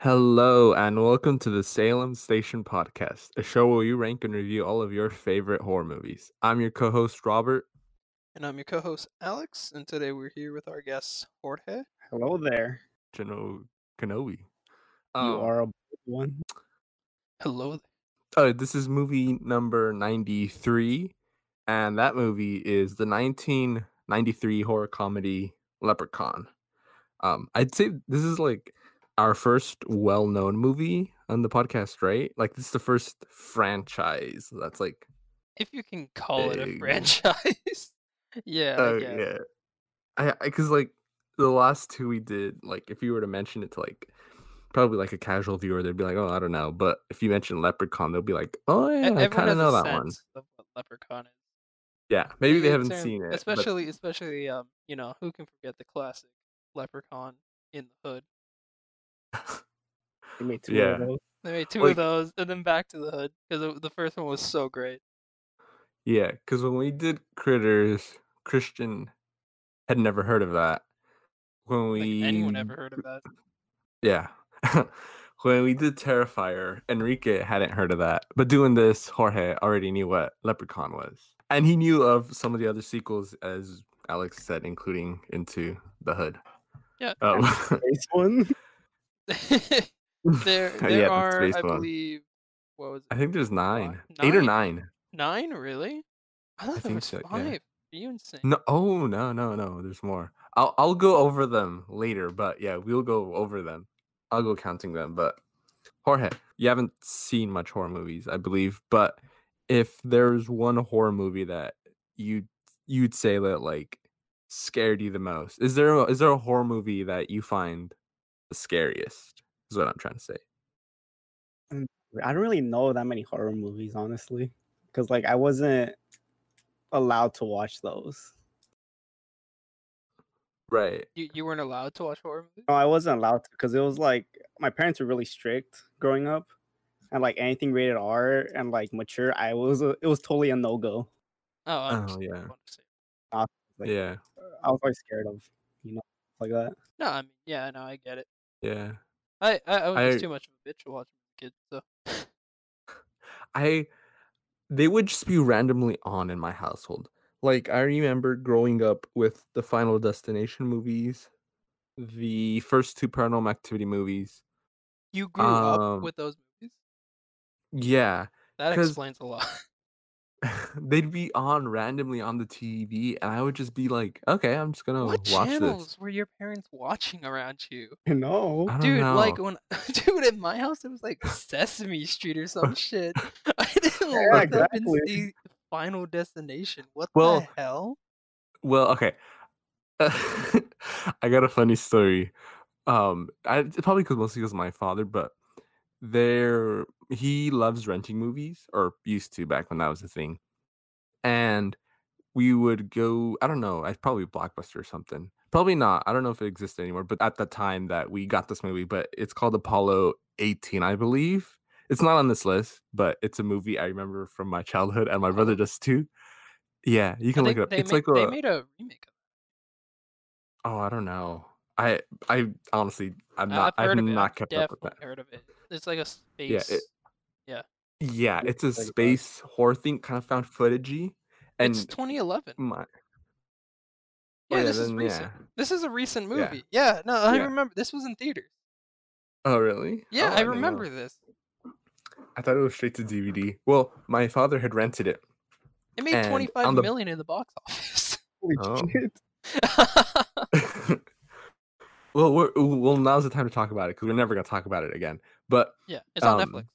Hello, and welcome to the Salem Station Podcast, a show where you rank and review all of your favorite horror movies. I'm your co host, Robert. And I'm your co-host Alex, and today we're here with our guest Jorge. Hello there. Geno Kenobi. You Um, are a one. Hello. there. Oh, this is movie number 93, and that movie is the 1993 horror comedy Leprechaun. Um, I'd say this is like our first well known movie on the podcast, right? Like, this is the first franchise that's like, If you can call it a franchise. yeah. I oh, guess. yeah. I, because like the last two we did, like, if you were to mention it to like, probably like a casual viewer, they'd be like, oh, I don't know. But if you mention Leprechaun, they'll be like, oh, yeah, I kind of know that one. sense of what Leprechaun is. Yeah, maybe they haven't term- seen it. but- Especially, especially, um, you know, who can forget the classic Leprechaun in the Hood? You made two Yeah. of those. They made two Like- of those, and then Back to the Hood because the first one was so great. Yeah, because when we did Critters, Christian had never heard of that. When we Like we anyone ever heard of that? Yeah. when we did Terrifier, Enrique hadn't heard of that. But doing this, Jorge already knew what Leprechaun was. And he knew of some of the other sequels, as Alex said, including Into the Hood. Yeah. Um, Space one. there, there the are, I one. believe, what was it? I think there's nine. Eight or nine. Nine, really? I thought there think was so, yeah. Are you insane? No, oh no, no, no. There's more. I'll I'll go over them later, but yeah, we'll go over them. I'll go counting them. But Jorge, you haven't seen much horror movies, I believe. But if there's one horror movie that you you'd say that like scared you the most, is there a, is there a horror movie that you find the scariest? Is what I'm trying to say. Mm, I don't really know that many horror movies, honestly, because like I wasn't allowed to watch those. Right. You you weren't allowed to watch horror movies? No, I wasn't allowed to because it was like my parents were really strict growing up, and like anything rated R and like mature, I was a, it was totally a no go. Oh, Oh, yeah. understand. Like, Yeah. I was always scared of, you know, like that. No, I mean, yeah, no, I get it. Yeah. I I, I was I- too much of a bitch to watch as a kid, so I they would just be randomly on in my household. Like I remember growing up with the Final Destination movies, the first two Paranormal Activity movies. you grew Um, up with those movies. Yeah, that explains a lot. they'd be on randomly on the TV, and I would just be like, "Okay, I'm just gonna what watch channels this." were your parents watching around you? No, I don't Dude, know. like when dude at my house it was like Sesame Street or some shit. I didn't Yeah, look up and exactly. see Final Destination. What Well, the hell? Well, okay. I got a funny story. Um, I, it's probably because mostly because my father, but there he loves renting movies, or used to back when that was a thing. And we would go. I don't know. I probably Blockbuster or something. Probably not. I don't know if it exists anymore. But at the time that we got this movie, but it's called Apollo 18, I believe. It's not on this list, but it's a movie I remember from my childhood, and my brother oh. does too. Yeah, you can they, look it up. It's ma- like they a made a remake of Oh, I don't know. I I honestly I'm not I've I've, heard of it. not kept up with that. heard of it. It's like a space. Yeah, it- Yeah, Yeah, it's a uh space horror thing, kind of found footagey. And it's 2011. my Yeah, yeah, this is recent. yeah. This is a recent movie. Yeah, no, I Yeah. remember. This was in theaters. Oh really? Yeah, Oh, I know. remember this. I thought it was straight to DVD. Well, my father had rented it. It made 25 the- million in the box office. holy Oh. shit. well, we're, well, now's the time to talk about it because we're never gonna talk about it again. But yeah, it's on Um, Netflix.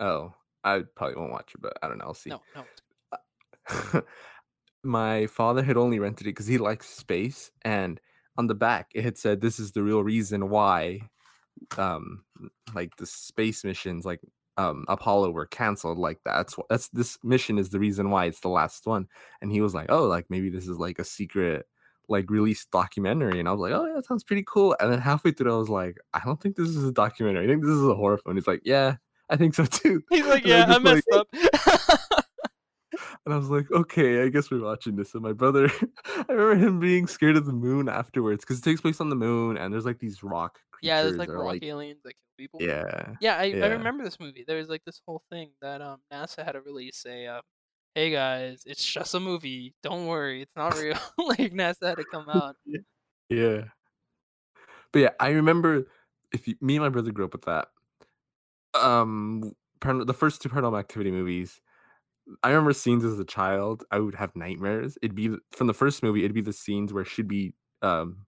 oh, I probably won't watch it. But I don't know. I'll see. No, no. my father had only rented it because he likes space and on the back it had said this is the real reason why um like the space missions like um apollo were canceled like that's that's this mission is the reason why it's the last one and he was like oh like maybe this is like a secret like released documentary and i was like oh yeah that sounds pretty cool and then halfway through i was like i don't think this is a documentary i think this is a horror film he's like yeah i think so too He's like, And I yeah, I just, like- messed up. And I was like, okay, I guess we're watching this. And my brother, I remember him being scared of the moon afterwards because it takes place on the moon and there's like these rock creatures. Yeah, there's like rock aliens that kill people. yeah, Yeah, I, I remember this movie. There was like this whole thing that um NASA had to release a uh, hey guys, it's just a movie. Don't worry, it's not real. like NASA had to come out. Yeah. But yeah, I remember if you, me and my brother grew up with that. Um, the first two Paranormal Activity movies. I remember scenes as a child. I would have nightmares. It'd be from the first movie. It'd be the scenes where she'd be, um,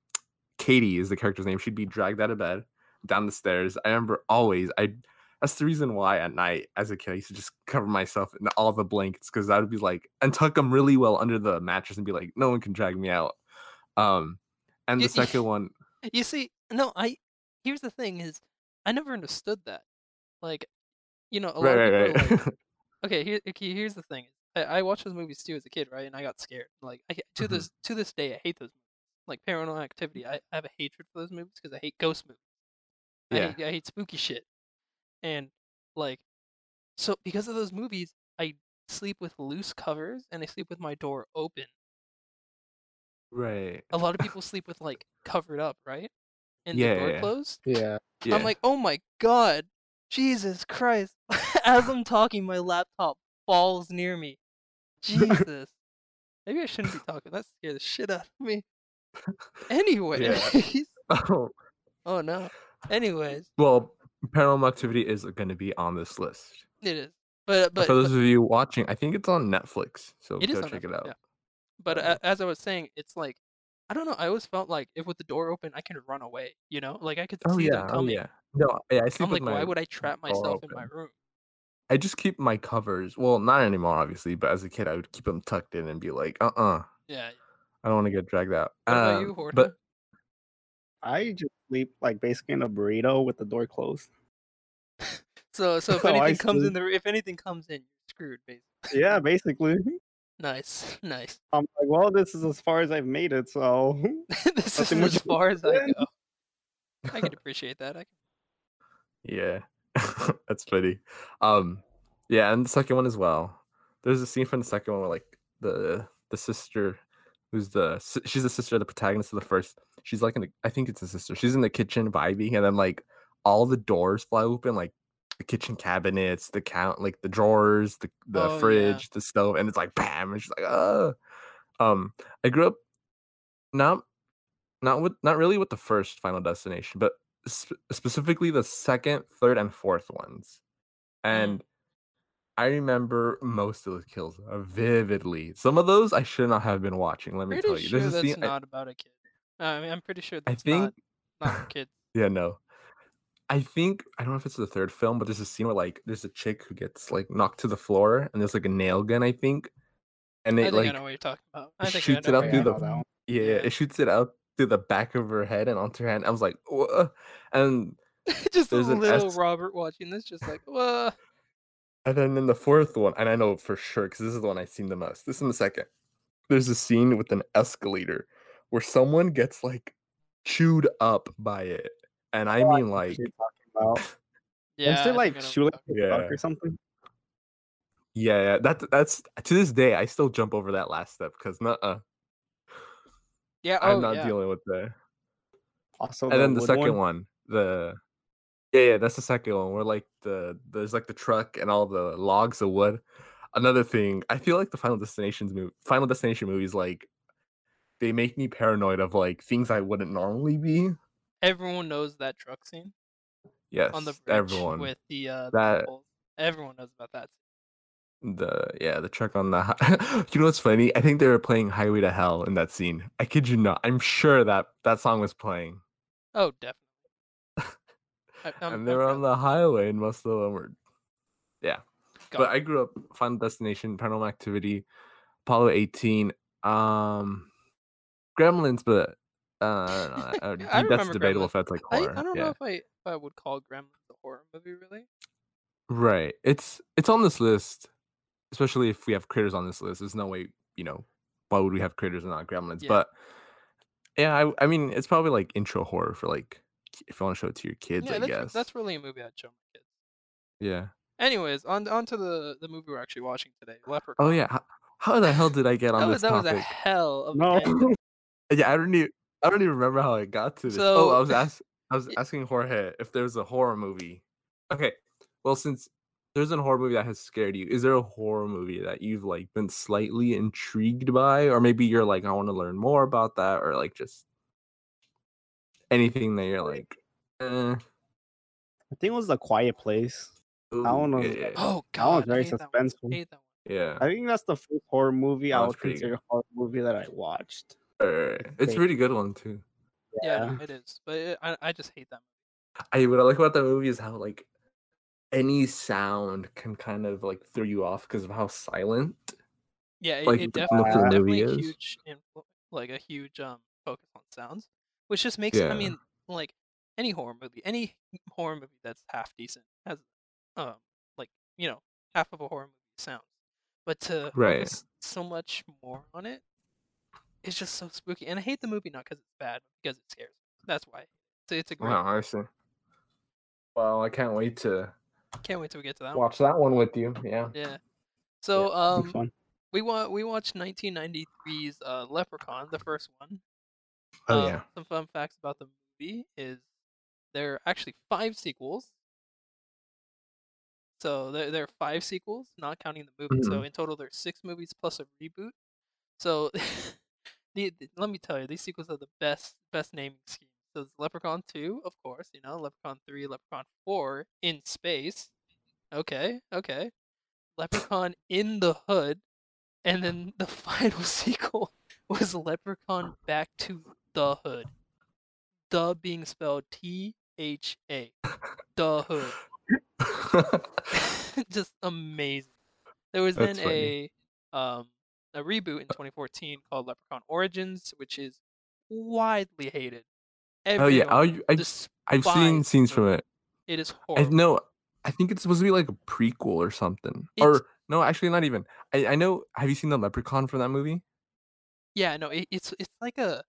Katie is the character's name. She'd be dragged out of bed down the stairs. I remember always. I. That's the reason why at night, as a kid, I used to just cover myself in all the blankets because I would be like and tuck them really well under the mattress and be like, no one can drag me out. Um, and the Y- y- second one, You see, no, I here's the thing is I never understood that. Like, you know, a lot right, of right, people are right. like, okay, here, okay, here's the thing. I, I watched those movies too as a kid, right? And I got scared. Like, I, to Mhm. this to this day, I hate those movies. Like Paranormal Activity, I, I have a hatred for those movies because I hate ghost movies. I Yeah. hate, I hate spooky shit. And like, so because of those movies, I sleep with loose covers and I sleep with my door open. right. A lot of people sleep with like covered up, right? And Yeah, the door yeah, yeah. closed. Yeah. Yeah. I'm like, oh my god, Jesus Christ! As I'm talking, my laptop falls near me. Jesus. Maybe I shouldn't be talking. That scared the shit out of me. Anyways. oh, oh no. Anyways, well, Paranormal Activity is going to be on this list. it is. But but, For those but of you watching, I think it's on Netflix, so it is go on check it out. yeah. but Uh, as I was saying, it's like I don't know. I always felt like if with the door open, I can run away. You know, like I could Oh see yeah, them oh yeah. No, yeah, I sleep I'm like, why would I trap door myself in my room? I just keep my covers. Well, not anymore, obviously, but as a kid, I would keep them tucked in and be like, uh, uh Yeah. I don't want to get dragged out. What about Um, you, Jorge? But I just sleep like basically in a burrito with the door closed. So so if So I anything comes in sleep- the if anything comes in, you're screwed, basically. Yeah, basically. Nice, nice. I'm like, well, this is as far as I've made it, so this is as far as I go. I can appreciate that. I can... yeah, that's funny. Um, yeah, and the second one as well. There's a scene from the second one where like the the sister, who's the she's the sister of the protagonist of the first. She's like in the I think it's a sister. She's in the kitchen vibing, and then like all the doors fly open, like the kitchen cabinets, the count, like the drawers, the the Oh, yeah. fridge, the stove, and it's like bam, and she's like, uh um, I grew up not not with not really with the first Final Destination, but sp- specifically the second, third, and fourth ones. And I remember most of the kills uh, vividly. Some of those I should not have been watching. Let me Pretty tell you. sure There's a that's scene. I- not about a kid. Uh, I mean, I'm pretty sure I think. not not kids. yeah, no. I think I don't know if it's the third film, but there's a scene where like there's a chick who gets like knocked to the floor, and there's like a nail gun. I think, and I it think like I know what you're talking about. I it think shoots I it out through I the know that one. yeah, Yeah. it shoots it out through the back of her head and onto her hand. I was like, what? And just a little S- Robert watching this, just like, whoa. And then in the fourth one, and I know for sure because this is the one I've seen the most. This is in the second. There's a scene with an escalator where someone gets like chewed up by it, and I mean what like you're talking about. Yeah. Is I it think like I know what shoelace Yeah. or something? yeah, yeah. That that's to this day I still jump over that last step because nuh uh, Yeah. I'm Oh not yeah. dealing with that. Also, and then the wood second one, the yeah, yeah, that's the second one where like the there's like the truck and all the logs of wood. Another thing, I feel like the Final Destinations movie, Final Destination movies, like they make me paranoid of like things I wouldn't normally be. Everyone knows that truck scene Yes, on the everyone. with the uh That- poles. Everyone knows about that. the yeah, the truck on the. Hi- you know what's funny? I think they were playing Highway to Hell in that scene. I kid you not. I'm sure that that song was playing, Oh, definitely. I, I'm, and they were on the highway, and most of them were. Yeah, but I grew up Final Destination, Paranormal Activity, Apollo 18, um, Gremlins, but uh, I don't know. I- I that's debatable Gremlins. if that's like horror. I don't yeah. know if I if I would call Gremlins a horror movie really. Right. It's it's on this list, especially if we have critters on this list. There's no way, you know, why would we have critters and not gremlins? Yeah. But yeah, I I mean, it's probably like intro horror for like if you want to show it to your kids, yeah, I that's, guess. that's really a movie I'd show my kids. yeah. Anyways, on on to the the movie we're actually watching today, oh, Leprechaun. Oh yeah. How, How the hell did I get on That this was, that was a topic? hell of No. Yeah, I don't even I don't even remember how I got to this. oh, I was ask, I was asking Jorge if there's a horror movie. Okay, well, since there's a horror movie that has scared you, is there a horror movie that you've like been slightly intrigued by, or maybe you're like, I want to learn more about that, or like just anything that you're like, eh, I think it was the Quiet Place. ooh, one was- yeah, yeah, Oh That one's god, very I hate that one. suspenseful. I one. yeah. I think that's the first horror movie That I was would pretty consider horror movie that I watched. Alright, It's a great. pretty good one too. Yeah, no, it is. But it, I I just hate that. I what I like about that movie is how like any sound can kind of like throw you off because of how silent. Yeah, it, Like, it definitely the definitely a is. huge influ- like a huge um focus on sounds, which just makes I mean like any horror movie, any horror movie that's half decent has um like you know half of a horror movie sounds, but to Right. so much more on it, it's just so spooky. And I hate the movie not because it's bad, but because it scares. me. That's why. So it's a great. Wow, I see. Well, I can't wait to Can't wait till we get to that. one. watch that one with you. Yeah. Yeah. So Big um we wa- we watched 1993's uh, Leprechaun, the first one. Oh Um, yeah. Some fun facts about the movie is there are actually five sequels. So there, there are five sequels, not counting the movie. So in total, there's six movies plus a reboot. So the, the- let me tell you, these sequels are the best best naming scheme. So it's Leprechaun 2, of course, you know, Leprechaun 3, Leprechaun 4 in space. Okay, okay. Leprechaun in the hood. And then the final sequel was Leprechaun Back to the Hood. The being spelled T H A. The Hood. Just amazing. There was That's then funny. a um a reboot in 2014 called Leprechaun Origins, which is widely hated. oh yeah. I, I I've seen scenes from it. It is I horrible. know. I think it's supposed to be like a prequel or something. It's- or no, actually not even. I, I know. Have you seen the Leprechaun from that movie? Yeah, no, it, it's it's like a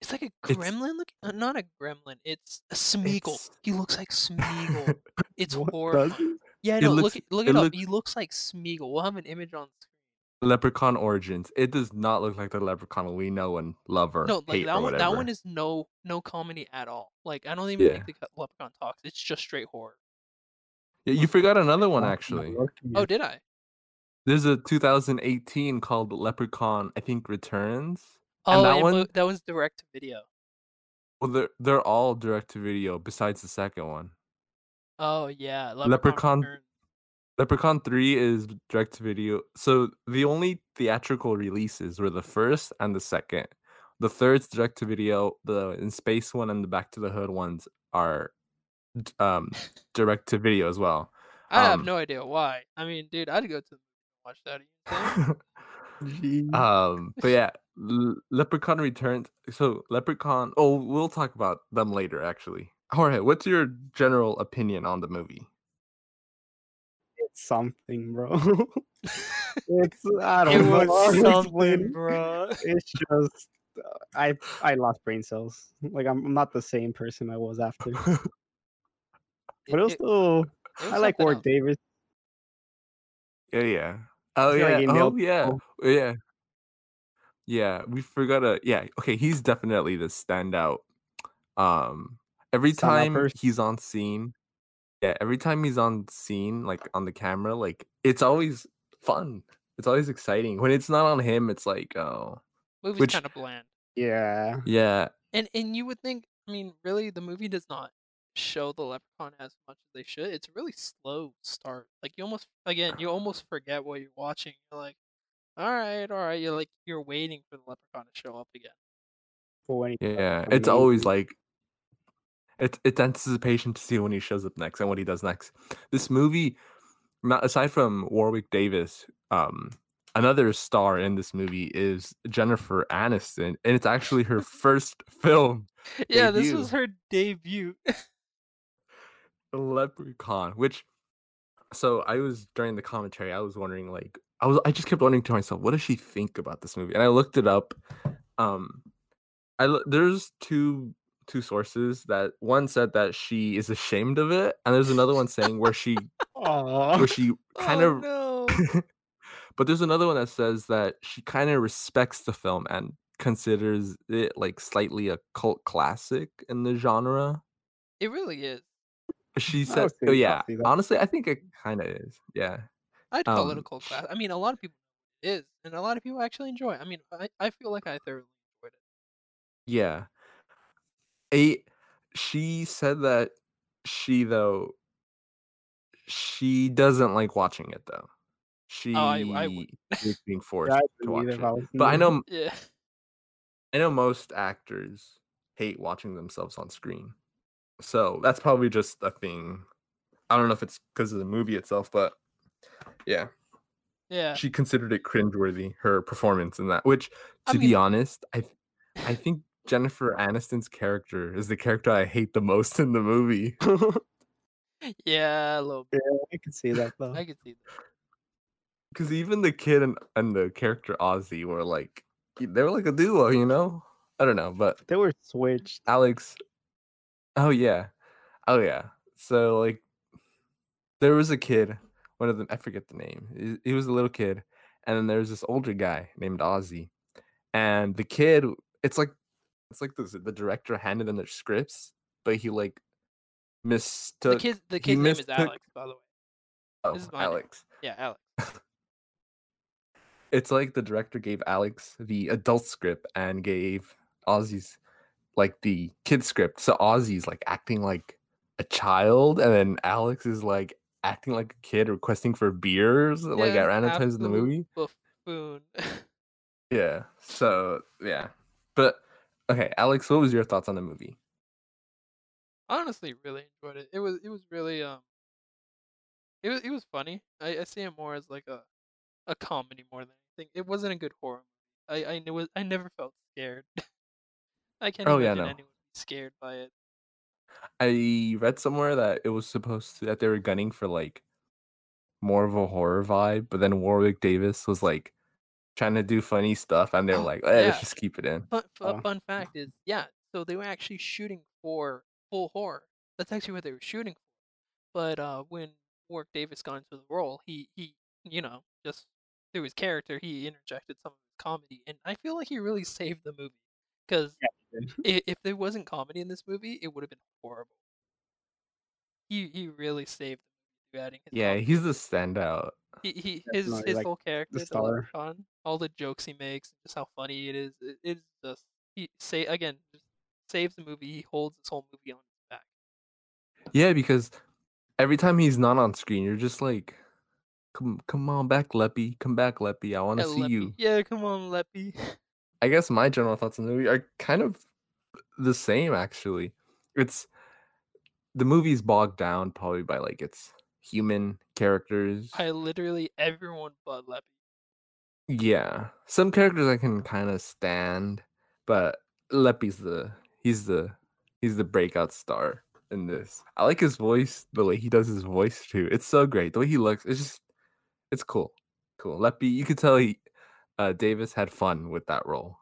it's like a It's- gremlin look uh, not a gremlin, it's a Smeagol. It's- He looks like Smeagol. It's What horrible. it? Yeah, It no, looks- look it- look it it up. looks- He looks like Smeagol. We'll have an image on screen. Leprechaun Origins. It does not look like the Leprechaun we know and love or No, like hate that or one that one is no no comedy at all. Like I don't even Yeah. think the Leprechaun talks. It's just straight horror. Yeah, you forgot another one actually. Oh, did I? There's a 2018 called Leprechaun. I think Returns. Oh, And that one- that was direct to video. Well, they're they're all direct to video besides the second one. Oh yeah, Leprechaun. Leprechaun- 3 is direct to video. So the only theatrical releases were the first and the second. The third's direct to video. The in space one and the Back to the Hood ones are um direct to video as well. I have um, no idea why. I mean, dude, I'd go to the movie and watch that. Are you insane? Jeez. um but yeah L- leprechaun returns so leprechaun oh we'll talk about them later actually jorge what's your general opinion on the movie it's something, bro. it's I don't it know. was how to explain something, bro. It's just uh, I I lost brain cells. Like I'm, I'm not the same person I was after. But it was still I like Warwick Davis. yeah yeah oh feel like yeah oh yeah yeah yeah we forgot to yeah okay he's definitely the standout um every Standout time person. he's on scene yeah every time he's on scene like on the camera like it's always fun it's always exciting when it's not on him it's like oh Movie's which- kind of bland. Yeah. yeah And and you would think, I mean, really, the movie does not show the leprechaun as much as they should. It's a really slow start. Like you almost, again, you almost forget what you're watching. You're like, all right, all right. You're like, you're waiting for the leprechaun to show up again. For when he Yeah, when it's he- always like it's it's anticipation to see when he shows up next and what he does next. This movie, not aside from Warwick Davis, um, another star in this movie is Jennifer Aniston, and it's actually her first film, Yeah, this was her debut. Leprechaun. Which, so I was during the commentary, I was wondering like I was I just kept wondering to myself, what does she think about this movie? And I looked it up. Um, I there's two two sources that one said that she is ashamed of it, and there's another one saying where she where she kind oh, of no. But there's another one that says that she kind of respects the film and considers it like slightly a cult classic in the genre. It really is. She said, "Oh yeah." Honestly, I think it kind of is. Yeah. I'd call um, it a cult classic. I mean, a lot of people is, and a lot of people actually enjoy. It. I mean, I, I feel like I thoroughly enjoyed it. Yeah. A she said that she though she doesn't like watching it though. She oh, I, I is being forced yeah, to watch it. But I know yeah. I know most actors hate watching themselves on screen. So that's probably just a thing. I don't know if it's because of the movie itself, but yeah. Yeah. She considered it cringeworthy, her performance in that. Which, to I mean, be honest, I I think Jennifer Aniston's character is the character I hate the most in the movie. yeah, a little bit. Yeah, I can see that though. I can see that. Because even the kid and, and the character Ozzy were like they were like a duo, you know? I don't know, but they were switched. Alex Oh yeah. Oh yeah. So like there was a kid one of them, I forget the name. He, he was a little kid, and then there was this older guy named Ozzy, and the kid, it's like, it's like the the director handed them their scripts, but he like mistook. The kid, the kid's name is Alex, by the way. Oh, Alex. Name. Yeah, Alex. it's like the director gave Alex the adult script and gave Ozzy's like the kid script. So Ozzy's like acting like a child, and then Alex is like acting like a kid requesting for beers yeah, like at random times in the movie. Buffoon. yeah. So yeah. But okay, Alex, what was your thoughts on the movie? Honestly, really enjoyed it. It was it was really um it was it was funny. I, I see it more as like a a comedy more than anything. It wasn't a good horror. I I knew I never felt scared. I can't oh, imagine yeah, no. anyone scared by it. I read somewhere that it was supposed to that they were gunning for like more of a horror vibe, but then Warwick Davis was like trying to do funny stuff, and they were oh, like, eh, yeah. "Let's just keep it in." Fun, fun, fun fact is, yeah, so they were actually shooting for full horror. That's actually what they were shooting for. But uh, when Warwick Davis got into the role, he he you know just through his character, he interjected some of his comedy, and I feel like he really saved the movie because if, if there wasn't comedy in this movie, it would have been horrible. He he really saved the movie adding his Yeah, comedy. he's a standout. He, he his his like, whole character, the star. all the jokes he makes, just how funny it is. It, it's just he say again, just saves the movie. He holds this whole movie on his back. Yeah, because every time he's not on screen, you're just like, "Come, come on back, Leppy. Come back, Leppy. I want to yeah, see Leppy. you." Yeah, come on, Leppy. I guess my general thoughts on the movie are kind of the same actually. It's the movie's bogged down probably by like its human characters. I literally everyone but Leppy. Yeah. Some characters I can kind of stand, but Leppy's the he's the he's the breakout star in this. I like his voice, the way he does his voice too. It's so great. The way he looks, it's just it's cool. Cool. Leppy, you could tell he uh, Davis had fun with that role.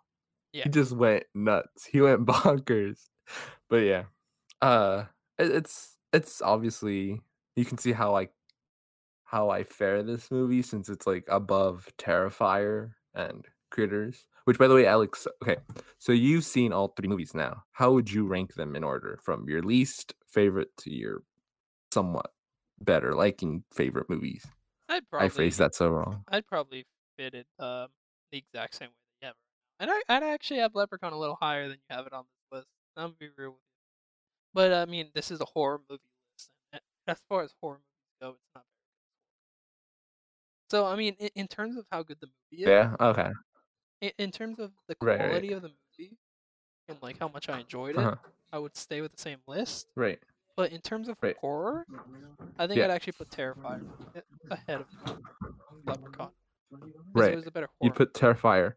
Yeah. He just went nuts. He went bonkers. But yeah, uh, it, it's it's obviously you can see how I how I fare this movie since it's like above Terrifier and Critters. Which, by the way, Alex, okay, so you've seen all three movies now. How would you rank them in order from your least favorite to your somewhat better liking favorite movies? I'd probably, I phrased that so wrong. I'd probably fit it um, the exact same way that you have it. And I, I'd actually have Leprechaun a little higher than you have it on this list. I'm gonna be real with you. But I mean, this is a horror movie list, and as far as horror movies go, it's not very good. So I mean, in, in terms of how good the movie is, yeah, okay. In, in terms of the quality right, right. of the movie and like how much I enjoyed it, uh-huh. I would stay with the same list. Right. But in terms of right. horror, I think yeah. I'd actually put Terrifier ahead of Leprechaun. Right. It was a better horror. You put Terrifier.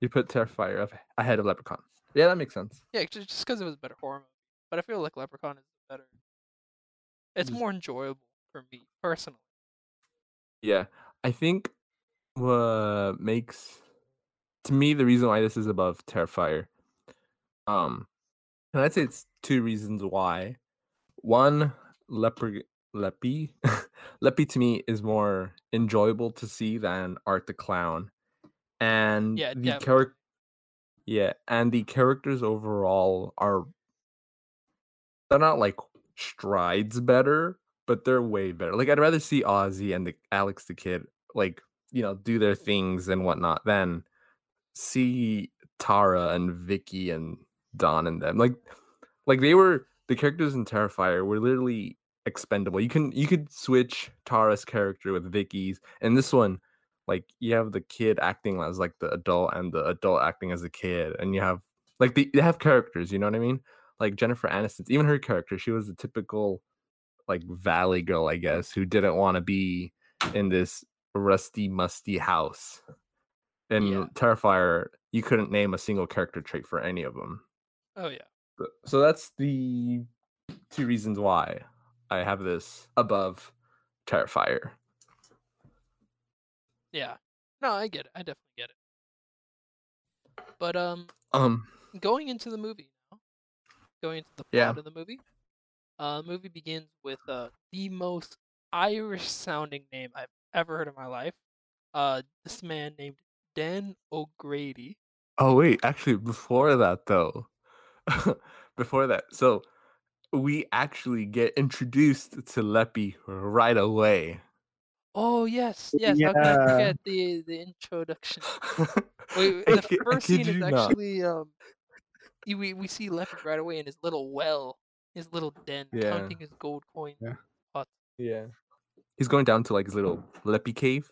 You put Terrifier ahead of Leprechaun. Yeah, that makes sense. Yeah, just because it was a better horror movie. But I feel like Leprechaun is better. It's more enjoyable for me personally. Yeah, I think what makes to me the reason why this is above Terrifier, um, and I'd say it's two reasons why. One, Lepre Leppy Leppy to me is more enjoyable to see than Art the Clown, and Yeah, the character, yeah, and the characters overall are they're not like strides better, but they're way better. Like I'd rather see Ozzy and the Alex the Kid like you know do their things and whatnot than see Tara and Vicky and Don and them. Like like they were the characters in Terrifier were literally expendable. You can you could switch Tara's character with Vicky's, and this one, like you have the kid acting as like the adult and the adult acting as the kid, and you have like the, they have characters. You know what I mean? Like Jennifer Aniston, even her character, she was the typical like valley girl, I guess, who didn't want to be in this rusty, musty house. In Yeah. Terrifier, you couldn't name a single character trait for any of them. Oh yeah. So that's the two reasons why I have this above Terrifier. Yeah. No, I get it. I definitely get it. But um Um, going into the movie now. Going into the plot Yeah. of the movie. Uh the movie begins with uh the most Irish sounding name I've ever heard in my life. Uh this man named Dan O'Grady. oh wait, actually, before that though, before that, so we actually get introduced to Leppy right away. Oh yes, yes. How can I Yeah. forget the the introduction? Wait, the kid- first scene is not. actually um, we we see Leopard right away in his little well, his little den, Yeah. counting his gold coins. Yeah. Pots. Yeah. He's going down to like his little Leppy cave.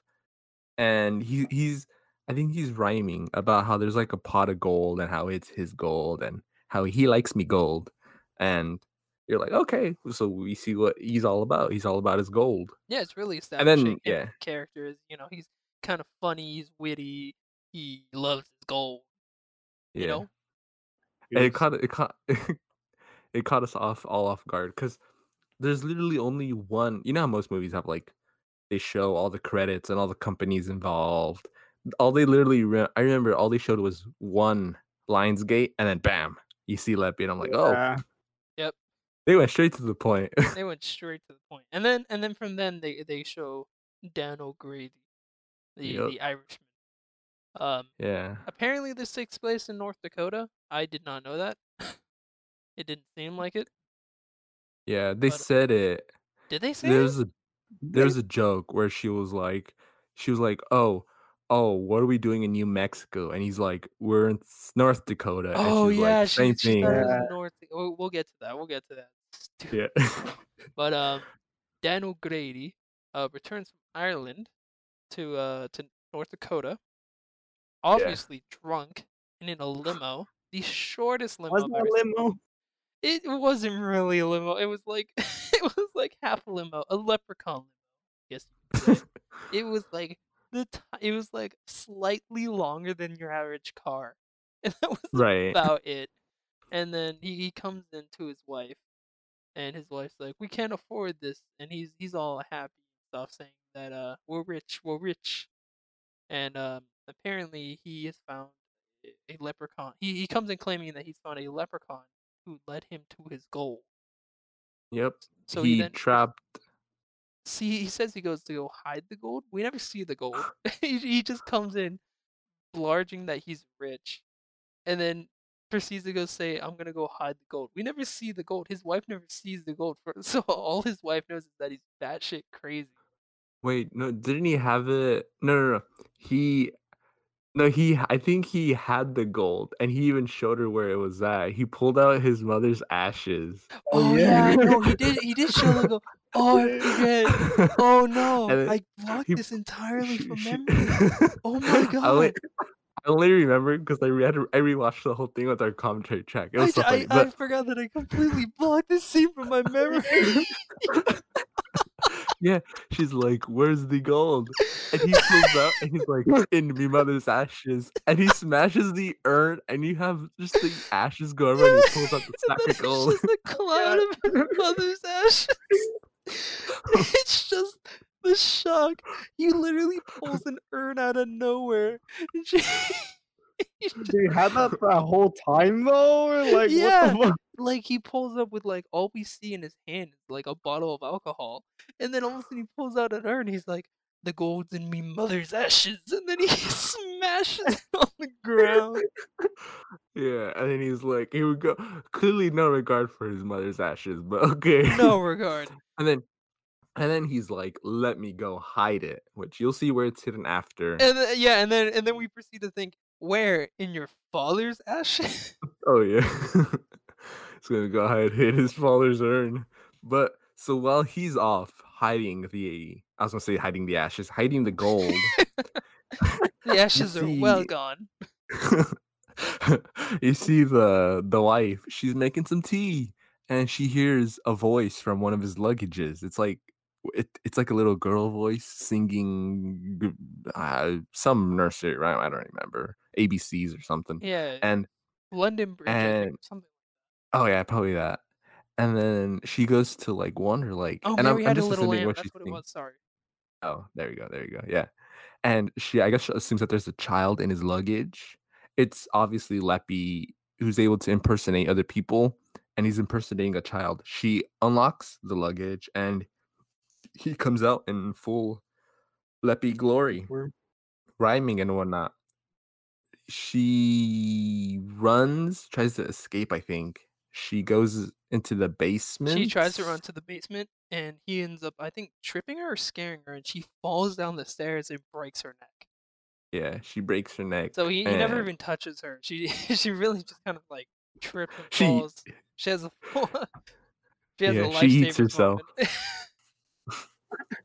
And he he's I think he's rhyming about how there's like a pot of gold and how it's his gold and how he likes me gold. And you're like, okay, so we see what he's all about. He's all about his gold. Yeah, it's really And then, yeah. as character. Is you know he's kind of funny, he's witty, he loves his gold. Yeah. You know, And it caught it caught it caught us off all off guard because there's literally only one. You know how most movies have like they show all the credits and all the companies involved. All they literally re- I remember all they showed was one Lionsgate and then bam, you see Leppy and I'm like, oh, Yeah. They went straight to the point. they went straight to the point, and then and then from then they they show Dan O'Grady, the Yep. the Irishman. Um, yeah, apparently this takes place in North Dakota. I did not know that. it didn't seem like it. yeah, they But- said it. Did they say There's it? a there's a joke where she was like, she was like, oh. Oh, what are we doing in New Mexico? And he's like, "We're in North Dakota." and Oh she's yeah, like, same she thing. thought Yeah. North. We'll, we'll get to that. We'll get to that. Yeah. But um, Dan O'Grady uh returns from Ireland to uh to North Dakota, obviously drunk and in a limo, the shortest limo. Was that limo? It wasn't really a limo. It was like it was like half a limo, a leprechaun limo. I guess you could say. it was like the ti it was like slightly longer than your average car, and that was right. about it. And then he, he comes in to his wife, and his wife's like, "We can't afford this," and he's he's all happy and stuff, saying that uh we're rich, we're rich, and um apparently he has found a- leprechaun. He he comes in claiming that he's found a leprechaun who led him to his goal. Yep. So he, he then trapped. see he says he goes to go hide the gold. We never see the gold. he he just comes in, blarging that he's rich, and then proceeds to go say, "I'm gonna go hide the gold." We never see the gold. His wife never sees the gold. For so all his wife knows is that he's batshit crazy. Wait, no, didn't he have it? No, no, no. He, no, he. I think he had the gold, and he even showed her where it was at. He pulled out his mother's ashes. Oh, Oh yeah, yeah. no, he did. He did show the gold. Oh, I forget. Oh no, I blocked he- this entirely She- from she- memory. Oh my I only, God. I only remember because I read, I rewatched the whole thing with our commentary track. It I, so I, funny. I But forgot that I completely blocked this scene from my memory. yeah, she's like, "Where's the gold?" And he pulls out, and he's like, "In me mother's ashes." And he smashes the urn, and you have just the ashes go everywhere. And he pulls out the sack of gold. It's just a cloud of her mother's ashes. it's just the shock. He literally pulls an urn out of nowhere. She, They had that the whole time though. Like Yeah. what the fuck? like he pulls up with like all we see in his hand is like a bottle of alcohol, and then all of a sudden he pulls out an urn. He's like, "The gold's in me mother's ashes," and then he smashes it on the ground. Yeah, and then he's like, he would go clearly no regard for his mother's ashes, but okay. No regard. and then and then he's like, let me go hide it, which you'll see where it's hidden after. And then, yeah, and then and then we proceed to think, where in your father's ashes? Oh yeah. he's gonna go hide hid his father's urn. But so while he's off hiding the I was gonna say hiding the ashes, hiding the gold. the ashes are well gone. you see the the wife she's making some tea and she hears a voice from one of his luggages it's like it, it's like a little girl voice singing uh, some nursery rhyme i don't remember abcs or something Yeah, and London Bridge, and- something. oh yeah probably that and then she goes to like wonder like Oh, and I'm, had I'm a just little assuming what That's she's what it thinking. was. Sorry. Oh, there you go. There you go. Yeah. And she, I guess, she assumes that there's a child in his luggage. It's obviously Leppy who's able to impersonate other people, and he's impersonating a child. She unlocks the luggage, and he comes out in full Leppy glory, rhyming and whatnot. She runs, tries to escape. I think she goes into the basement. She tries to run to the basement, and he ends up, I think, tripping her or scaring her, and she falls down the stairs and breaks her neck. Yeah, she breaks her neck. So he, he never even touches her. She she really just kind of like trips and She- falls. She has a she has Yeah, a she eats herself.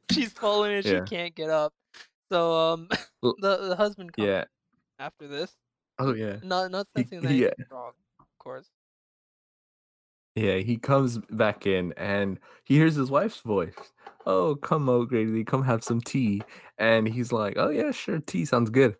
She's falling and Yeah. she can't get up. So um, the the husband comes Yeah. after this. Oh yeah. Not not sensing that yeah. wrong, of course. Yeah, he comes back in and he hears his wife's voice. Oh, come O'Grady, come have some tea. And he's like, Oh yeah, sure, tea sounds good.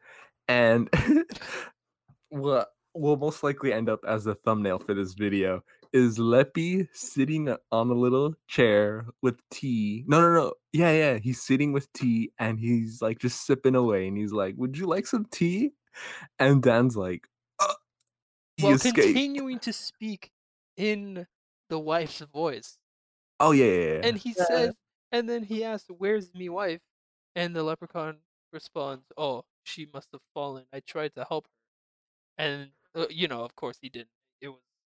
And what will most likely end up as the thumbnail for this video is Leppy sitting on a little chair with tea. No, no, no. Yeah, yeah. He's sitting with tea and he's like just sipping away. And he's like, Would you like some tea? And Dan's like, uh, he Well, escaped. continuing to speak in the wife's voice. Oh yeah, yeah, yeah. And he Yeah. says, and then he asks, "Where's me wife?" And the leprechaun responds, "Oh, she must have fallen. I tried to help her." And uh, you know, of course, he didn't.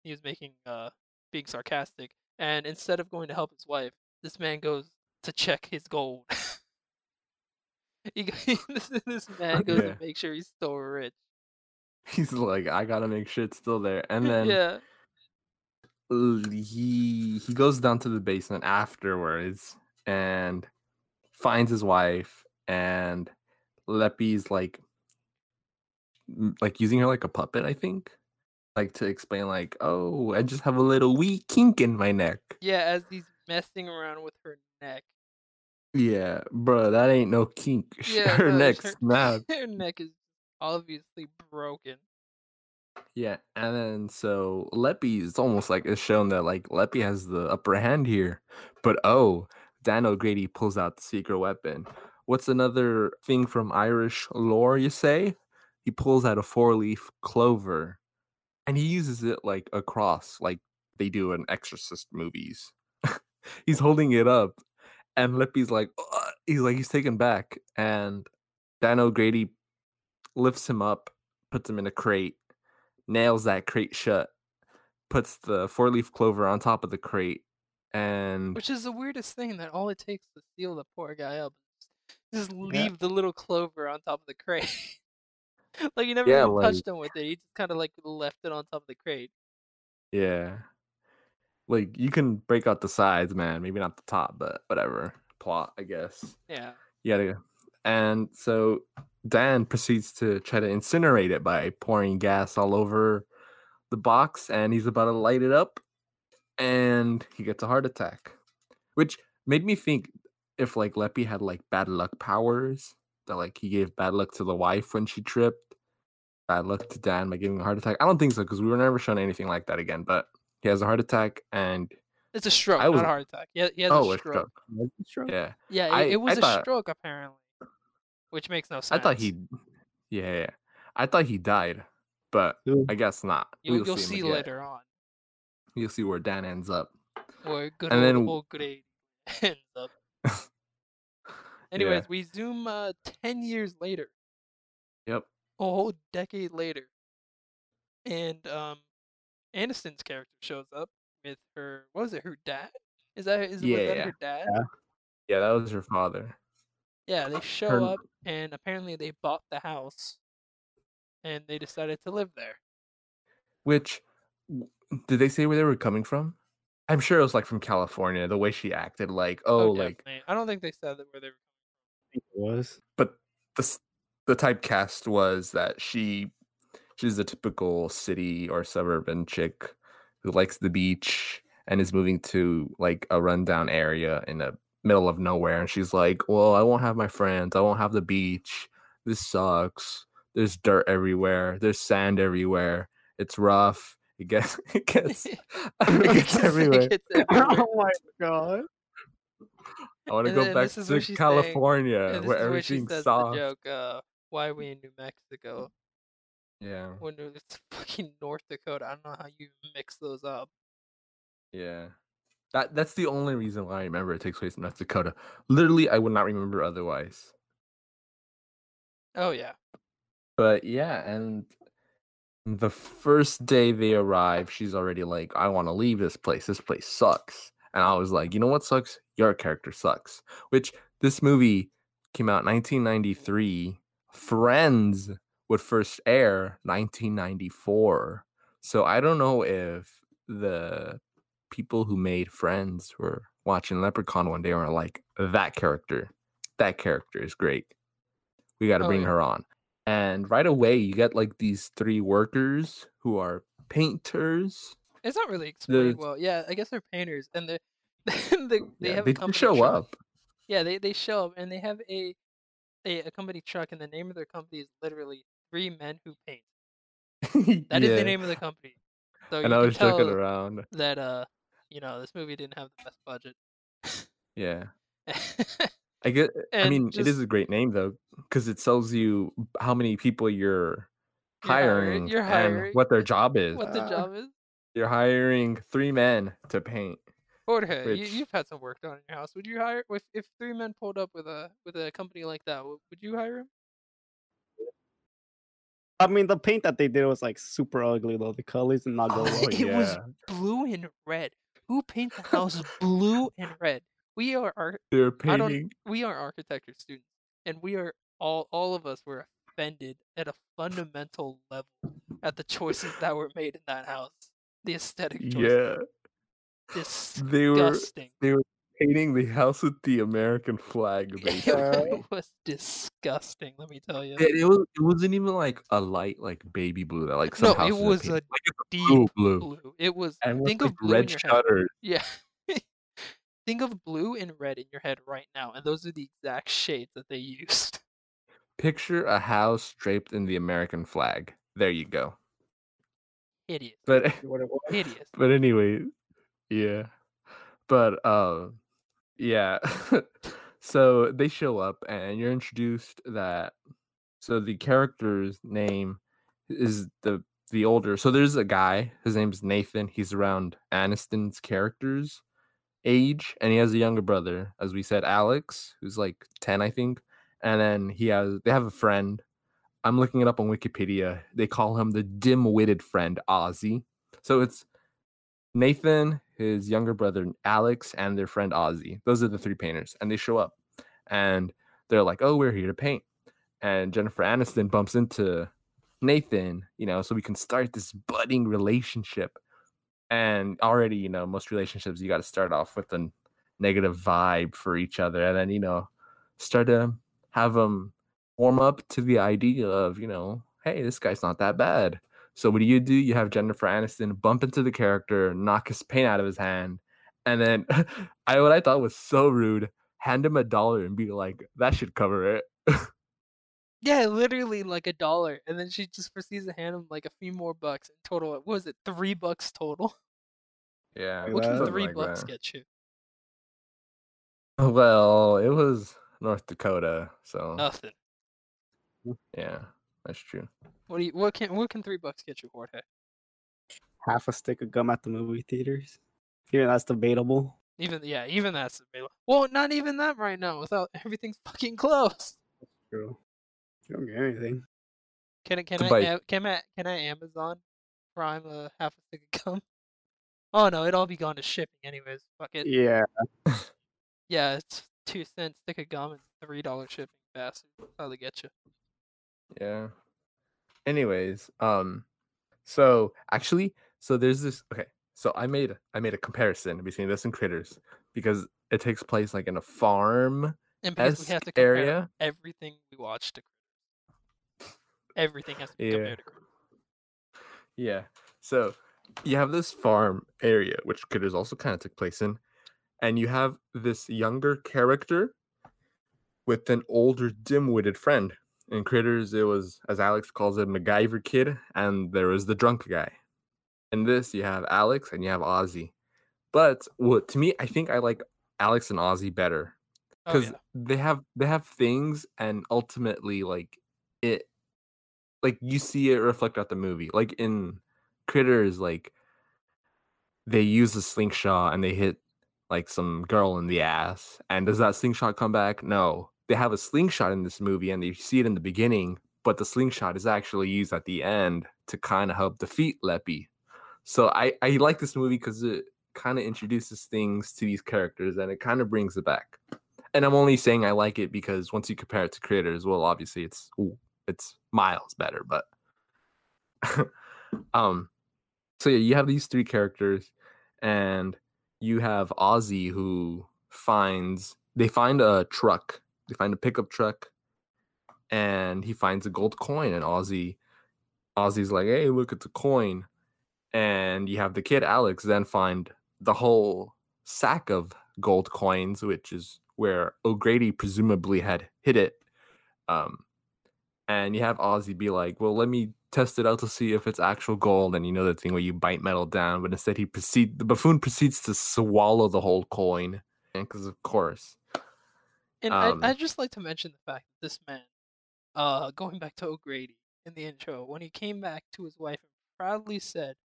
He was making uh being sarcastic. And instead of going to help his wife, this man goes to check his gold. he, this, this man goes Yeah. to make sure he's still rich. he's like, I gotta make sure it's still there. And then yeah, he he goes down to the basement afterwards and finds his wife and Leppy's like like using her like a puppet, I think. Like to explain like, oh, I just have a little wee kink in my neck. yeah. As he's messing around with her neck. Yeah, bro, that ain't no kink. Yeah, her no, neck's her-. Her neck is obviously broken. Yeah, and then so Leppy is almost like it's shown that like Leppy has the upper hand here, but oh, Dan O'Grady pulls out the secret weapon. What's another thing from Irish lore? You say he pulls out a four-leaf clover, and he uses it like a cross, like they do in Exorcist movies. he's holding it up, and Leppy's like, he's like he's taken back, and Dan O'Grady lifts him up, puts him in a crate nails that crate shut, puts the four leaf clover on top of the crate, and Which is the weirdest thing that all it takes to seal the poor guy up is just Yeah. leave the little clover on top of the crate. like you never Yeah, even like- touched him with it. He just kind of like left it on top of the crate. yeah, like you can break out the sides, man. Maybe not the top, but whatever. Plot, I guess. Yeah. Yeah, and so Dan proceeds to try to incinerate it by pouring gas all over the box, and he's about to light it up, and he gets a heart attack, which made me think if like Leppy had like bad luck powers, that like he gave bad luck to the wife when she tripped, bad luck to Dan by giving a heart attack. I don't think so because we were never shown anything like that again. But he has a heart attack, and It's a stroke, I was- not a heart attack. Yeah, he has oh, a a stroke. stroke. Yeah, Yeah, it, I- it was I a thought- stroke apparently, which makes no sense. I thought he, yeah, yeah, I thought he died. but I guess not. You'll, we'll you'll see, see later on. You'll see where Dan ends up. Or good and old, then, grade ends up. Anyways, yeah. we zoom uh, ten years later. Yep. A whole decade later, and um, Aniston's character shows up with her. What was it? Her dad? Is that is yeah, that yeah. her dad? Yeah. yeah, that was her father. Yeah, they show her... up and apparently they bought the house, and they decided to live there. Which did they say where they were coming from? I'm sure it was like from California. The way she acted, like oh, oh like I don't think they said that where they were. It was, but the the typecast was that she she's a typical city or suburban chick who likes the beach and is moving to like a rundown area in the middle of nowhere and she's like well i won't have my friends i won't have the beach this sucks there's dirt everywhere there's sand everywhere it's rough it gets it gets, it gets everywhere. It gets everywhere. oh my god i want to go back to california where everything's soft joke uh, why are we in new mexico yeah. When it's fucking North Dakota, I don't know how you mix those up. Yeah. That that's the only reason why I remember it takes place in North Dakota. Literally, I would not remember otherwise. Oh yeah. But yeah, and the first day they arrive, she's already like, I want to leave this place. This place sucks. And I was like, you know what sucks? Your character sucks. Which this movie came out 1993. Friends would first air 1994. So I don't know if the people who made Friends were watching Leprechaun one day and were like, that character, that character is great. We got to oh, bring yeah. her on. And right away, you get like these three workers who are painters. It's not really explained well. Yeah, I guess they're painters, and they they, they yeah, have they show up. Yeah, they they show up, and they have a, a a company truck, and the name of their company is literally Three Men Who Paint. That is the name of the company. So and I was joking around. That uh, you know, this movie didn't have the best budget. Yeah. I get. I mean, just, it is a great name though, because it tells you how many people you're hiring, you're hiring, and what their job is. What the uh, job is? You're hiring three men to paint. Jorge, which... you, have had some work done in your house. Would you hire if if three men pulled up with a with a company like that? Would, would you hire him? I mean, the paint that they did was like super ugly though. The colors did not go well. it yeah. was blue and red. Who paint the house blue and red? We are art. They're painting. we are architecture students, and we are all all of us were offended at a fundamental level at the choices that were made in that house. The aesthetic choices. Yeah. Disgusting. They were they were painting the house with the American flag. Basically. it was disgusting. Let me tell you. It, it, was. It wasn't even like a light, like baby blue. That like some no, it was a like deep blue, blue. blue. It was. And think of red shutters. Yeah. think of blue and red in your head right now, and those are the exact shades that they used. Picture a house draped in the American flag. There you go. Idiot. But hideous. But anyway, yeah. But uh yeah. so they show up and you're introduced that so the character's name is the the older so there's a guy his name's nathan he's around aniston's character's age and he has a younger brother as we said alex who's like 10 i think and then he has they have a friend i'm looking it up on wikipedia they call him the dim-witted friend ozzy so it's nathan his younger brother Alex, and their friend Ozzy. Those are the three painters, and they show up, and they're like, "Oh, we're here to paint." And Jennifer Aniston bumps into Nathan, you know, so we can start this budding relationship. And already, you know, most relationships you got to start off with a negative vibe for each other, and then you know, start to have them warm up to the idea of, you know, hey, this guy's not that bad. So what do you do? You have Jennifer Aniston bump into the character, knock his paint out of his hand, and then I what I thought was so rude, hand him a dollar and be like, "That should cover it." yeah, literally like a dollar, and then she just proceeds to hand him like a few more bucks in total. What was it? Three bucks total. Yeah, what can three like bucks that. get you? Well, it was North Dakota, so nothing. Yeah, That's true. What do you? What can? What can three bucks get you, Jorge? Half a stick of gum at the movie theaters. Even that's debatable. Even yeah, even that's debatable. Well, not even that right now. Without everything's fucking closed. True. You don't get anything. Can I can I am- can I can I Amazon Prime a half a stick of gum? Oh no, it'll all be gone to shipping anyways. Fuck it. Yeah. Yeah, it's two cents stick of gum and three dollar shipping. Bastard. That's how they get you. Yeah. Anyways, um, so actually, so there's this. Okay, so I made I made a comparison between this and Critters because it takes place like in a farm And because we have to compare area. everything we watch to Critters. Everything has to be Yeah. compared to Critters. Yeah. So you have this farm area, which Critters also kind of took place in, and you have this younger character with an older, dim-witted friend. In Critters, it was, as Alex calls it, MacGyver kid, and there was the drunk guy. In this, you have Alex and you have Ozzy. But what to me, I think I like Alex and Ozzy better Oh because yeah. they have they have things and ultimately like it like you see it reflect out the movie like in critters like they use a slingshot and they hit like some girl in the ass and does that slingshot come back no they have a slingshot in this movie and you see it in the beginning but the slingshot is actually used at the end to kind of help defeat leppy so i i like this movie because it kind of introduces things to these characters and it kind of brings it back and I'm only saying I like it because once you compare it to Critters, well, obviously it's it's miles better. But um, so yeah, you have these three characters, and you have Ozzy who finds they find a truck, they find a pickup truck, and he finds a gold coin, and Ozzy, Ozzy's like, hey, look, it's a coin, and you have the kid Alex then find the whole sack of gold coins, which is where O'Grady presumably had hit it. Um, and you have Ozzy be like, "Well, let me test it out to see if it's actual gold." And you know the thing where you bite metal down, but instead he proceed the buffoon proceeds to swallow the whole coin, and because of course, And Um, I I just like to mention the fact that this man, uh, going back to O'Grady in the intro, when he came back to his wife and proudly said,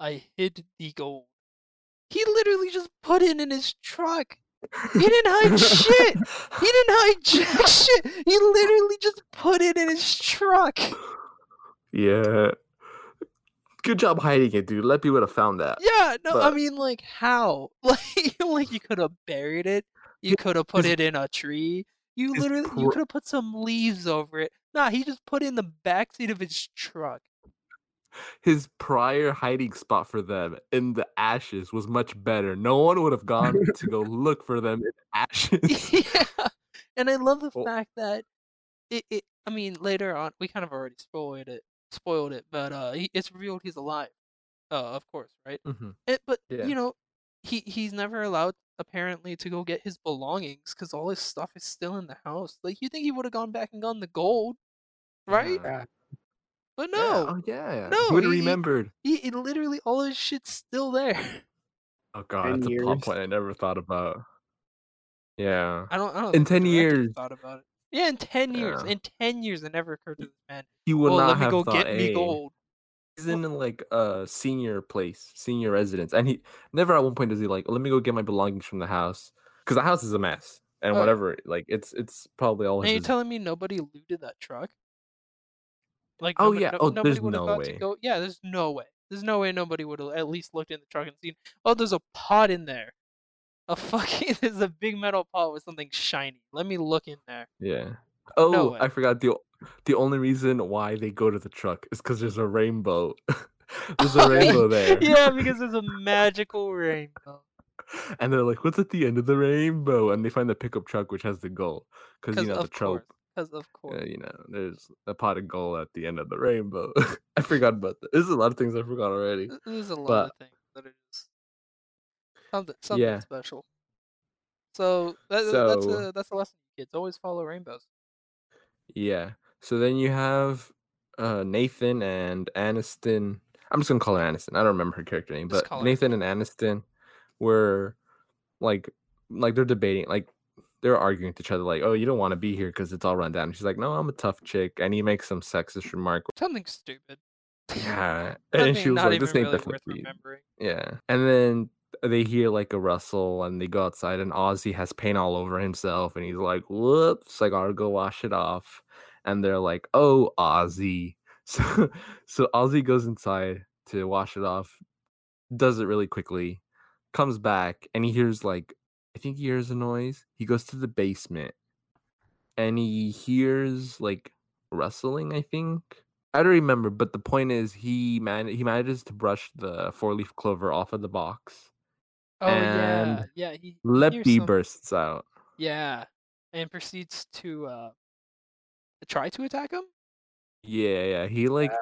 "I hid the gold," he literally just put it in his truck. He didn't hide shit. He didn't hide jack shit. He literally just put it in his truck. yeah. Good job hiding it, dude. Leppy would have found that. Yeah, no, I But- mean, like, how? Like, like you could have buried it. You could have put it in a tree. You literally, you could have put some leaves over it. Nah, he just put it in the backseat of his truck. His prior hiding spot for them in the ashes was much better. No one would have gone to go look for them in ashes. yeah, and I love the Well- fact that it, it. I mean, later on, we kind of already spoiled it, spoiled it, but uh, he, it's revealed he's alive. Uh, of course, right? Mm-hmm. It, but Yeah. you know, he he's never allowed apparently to go get his belongings because all his stuff is still in the house. Like you think he would have gone back and gotten the gold, right? Yeah. Yeah. But Yeah, no, Oh yeah. No, would have remembered? he, he literally all his shit's still there. Oh god, 10 that's a plot point I never thought about. Yeah. I don't. I don't In 10 years. thought about it. Yeah, in ten years. Yeah. In ten years, it never occurred to this man. He would oh, not let me have go thought, get me gold. He's in like a senior place, senior residence, and he never at one point does he like, let me go get my belongings from the house because the house is a mess and oh, yeah. whatever. Like it's it's probably all And you're telling me nobody looted that truck? Like, Oh, nobody, yeah. no- Oh, there's would have no thought way. to go. Yeah, there's no way. There's no way nobody would have at least looked in the truck and seen. Oh, there's a pot in there. A fucking there's a big metal pot with something shiny. Let me look in there. yeah. Oh, way. I forgot the the only reason why they go to the truck is because there's a rainbow. there's a rainbow there. yeah, because there's a magical rainbow. and they're like, "What's at the end of the rainbow?" And they find the pickup truck, which has the gold, because you know the trope. Because of course. Uh, you know, there's a pot of gold at the end of the rainbow. I forgot about that. There's a lot of things I forgot already. There's a lot but- of things that are just something something Yeah. special. So, that, that's a that's a lesson, kids. Always follow rainbows. Yeah. So then you have uh, Nathan and Aniston. I'm just gonna call her Aniston. I don't remember her character name, Just but call her Nathan and Aniston were like, like they're debating. Like they're arguing to each other like, "Oh, you don't want to be here because it's all run down." She's like, "No, I'm a tough chick," and he makes some sexist remark. Something stupid. Yeah, and she was not like, even "This ain't really the worth for remembering. Yeah, and then they hear like a rustle, and they go outside, and Ozzy has paint all over himself, and he's like, "Whoops, I gotta go wash it off." And they're like, "Oh, Ozzy." So, so Ozzy goes inside to wash it off, does it really quickly, comes back, and he hears like I think he hears a noise. He goes to the basement and he hears like rustling, I think. I don't remember, but the point is he man he manages to brush the four leaf clover off of the box. Oh yeah, And yeah. He, he Leppy bursts out. yeah, and proceeds to uh try to attack him. Yeah, yeah. He like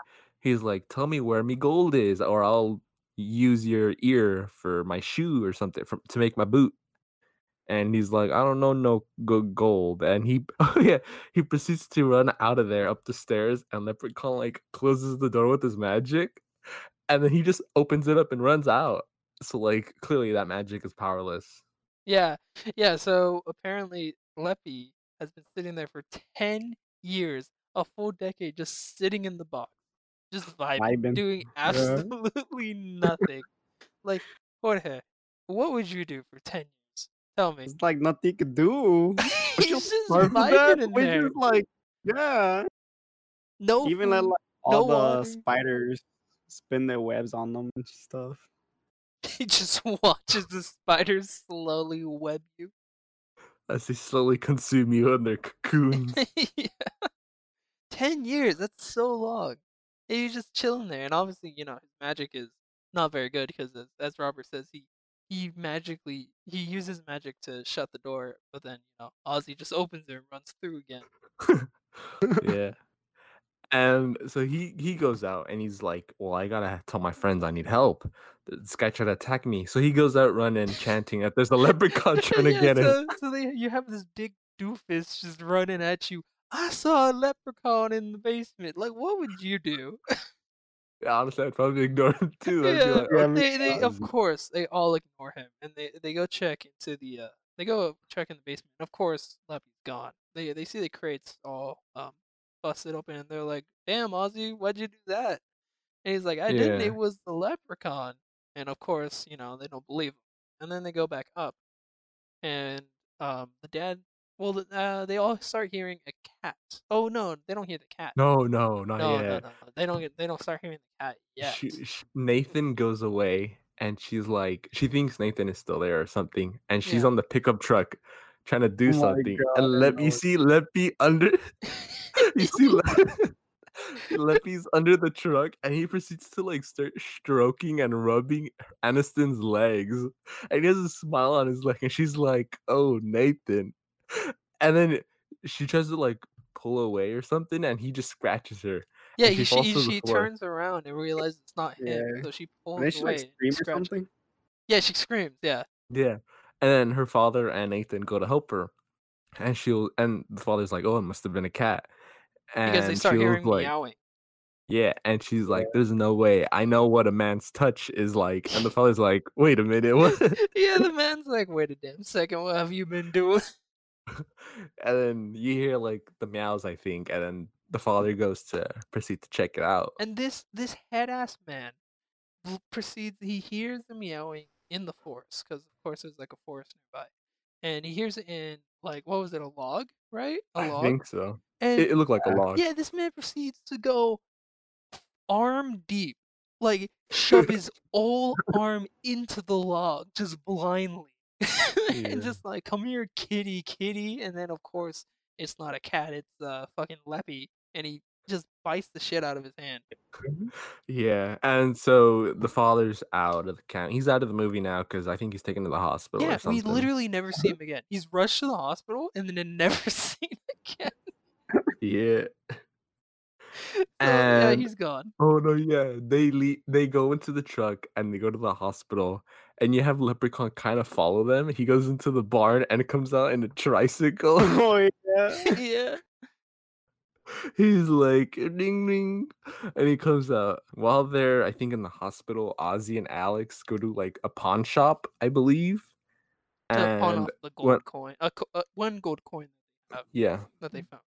he's like, tell me where me gold is, or I'll use your ear for my shoe or something for, to make my boot. And he's like, I don't know no good gold. And he oh yeah, he proceeds to run out of there up the stairs and Leprechaun like closes the door with his magic. And then he just opens it up and runs out. So like clearly that magic is powerless. Yeah, yeah. So apparently, Leppy has been sitting there for ten years, a full decade, just sitting in the box, just vibing, Vibing. doing absolutely nothing. like Jorge, what would you do for ten years? Tell me. It's like nothing to do. He's just vibing in there. just like yeah. No Even let like no all the water. spiders spin their webs on them and stuff. He just watches the spiders slowly web you. As they slowly consume you in their cocoons. yeah. Ten years, that's so long. And he's just chilling there, and obviously, you know, his magic is not very good because, as, as Robert says, he he magically he uses magic to shut the door, but then you know Ozzy just opens it and runs through again. yeah. And so he he goes out and he's like, "Well, I gotta tell my friends I need help. This guy tried to attack me." So he goes out running, chanting that there's a leprechaun trying to yeah, get him. so, they, you have this big doofus just running at you. I saw a leprechaun in the basement. Like, what would you do? Yeah, Honestly, I'd probably ignore him too. I'd Yeah, like, "Oh, they, they of course they all ignore him and they, they go check into the uh they go check in the basement. Of course, Leppy's gone. They they see the crates all um busted open and they're like, "Damn, Ozzy, why'd you do that?" And he's like, "I didn't. It was the leprechaun." And of course, you know they don't believe him. And then they go back up, and um the dad. Well, uh, they all start hearing a cat. Oh no, they don't hear the cat. no, no, not no, no, yet." no, no. They don't get. They don't start hearing the cat yet. She, sh Nathan goes away and she's like, she thinks Nathan is still there or something, and she's Yeah. on the pickup truck trying to do Oh something. God, and I let know you it. see Leppy under you see Le- Leppy's under the truck and he proceeds to like start stroking and rubbing Aniston's legs. And he has a smile on his leg and she's like, Oh Nathan. And then she tries to like pull away or something and he just scratches her. Yeah, she she falls he- to the she turns around and realizes it's not him, Yeah. so she pulls And then she away. like scream or something. Yeah, she screams. Yeah, Yeah. And then her father and Nathan go to help her. And she'll and the father's like, Oh, it must have been a cat. And because they start hearing like, meowing. Yeah, and she's like, "There's no way. I know what a man's touch is like." And the father's like, "Wait a minute, what?" yeah, the man's like, "Wait a damn second, what have you been doing?" and then you hear like the meows, I think, and then the father goes to proceed to check it out. And this this head ass man proceeds. He hears the meowing in the forest because of course there's like a forest nearby, and he hears it in like what was it a log, right? A I log. I think so. and It, it looked like a log. Yeah, this man proceeds to go arm deep, like shove his whole arm into the log just blindly. Yeah. and just like, come here, kitty, kitty. And then, of course, it's not a cat, it's uh, fucking Leppy. And he just bites the shit out of his hand. Mm-hmm. Yeah, and so the father's out of the count. He's out of the movie now because I think he's taken to the hospital yeah, we literally never see him again. He's rushed to the hospital and then never seen again. Yeah. So, yeah, And- he's gone. Oh no, yeah. They le- they go into the truck and they go to the hospital, and you have Leprechaun kind of follow them. He goes into the barn and comes out in a tricycle. Oh yeah. yeah. He's like ding ding, and he comes out while they're I think in the hospital. Ozzy and Alex go to like a pawn shop, I believe, to pawn and off the gold what? coin. Uh, co- uh, one gold coin Yeah, that they found.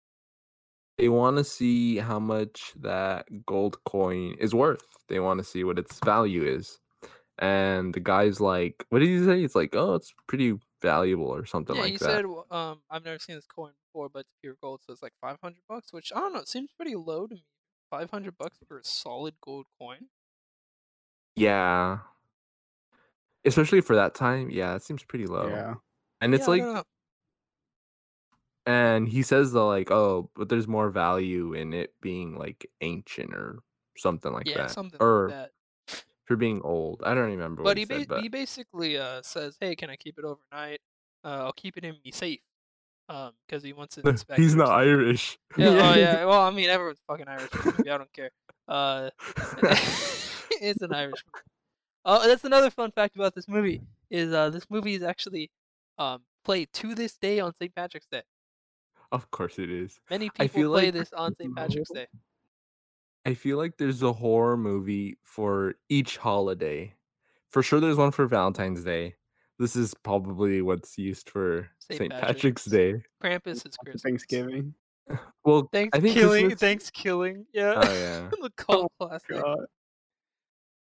they want to see how much that gold coin is worth. They want to see what its value is. And the guy's like, "What did he say?" It's like, "Oh, it's pretty valuable or something Yeah, like he that." said, um, I've never seen this coin before, but it's pure gold, so it's like 500 bucks, which I don't know, it seems pretty low to me. 500 bucks for a solid gold coin? Yeah, especially for that time. Yeah, it seems pretty low. Yeah. And it's yeah, like. And he says though, like, oh, but there's more value in it being like ancient or something like that. yeah, that, something or like that. For being old. I don't remember what But he he ba- said, but he basically uh says, "Hey, can I keep it overnight? Uh, I'll keep it in me safe." Um, because he wants to inspect. he's not. Irish. Yeah, oh yeah. Well, I mean, everyone's fucking Irish. I don't care. Uh, it's an Irish. Movie. Oh, that's another fun fact about this movie is uh this movie is actually um played to this day on St. Patrick's Day. Of course it is. Many people play like this on St. Patrick's Day. I feel like there's a horror movie for each holiday. For sure, there's one for Valentine's Day. This is probably what's used for Saint Patrick's. Patrick's Day. Krampus is Christmas. Thanksgiving. Well, Thanks I think killing. Christmas. Thanks killing. Yeah. Oh yeah. the cult oh classic. God.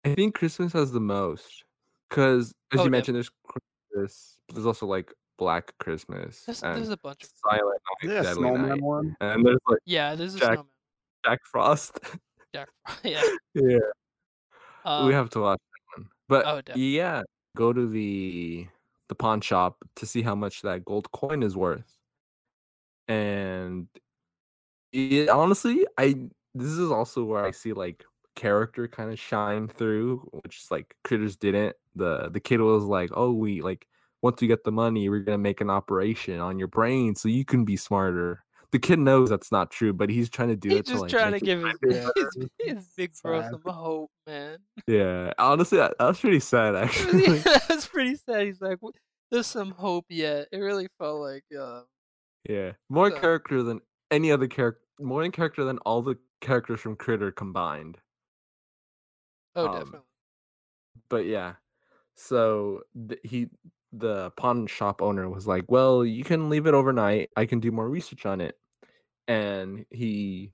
I think Christmas has the most because, as Oh, you mentioned, there's Christmas, but there's also like Black Christmas There's, and there's a bunch of. Silent Is Night, there a Deadly snowman Night, one? and there's like Yeah, there's a Jack- snowman. Jack Frost. Jack. yeah. yeah, Um, we have to watch that one. But oh, yeah, go to the the pawn shop to see how much that gold coin is worth. And it, honestly, I this is also where I see like character kind of shine through, which is like critters didn't. The the kid was like, "Oh, we like once we get the money, we're gonna make an operation on your brain so you can be smarter." The kid knows that's not true, but he's trying to do He's it to just like trying to give his, his, his big bro Sad. some hope, man. Yeah, honestly, that, that was pretty sad actually. That's pretty sad. He's like, there's some hope yet. It really felt like, uh, Yeah, more So- character than any other character. More in character than all the characters from Critter combined. oh, Um, definitely. But yeah, so th- he, the pawn shop owner, was like, "Well, you can leave it overnight. I can do more research on it." And he,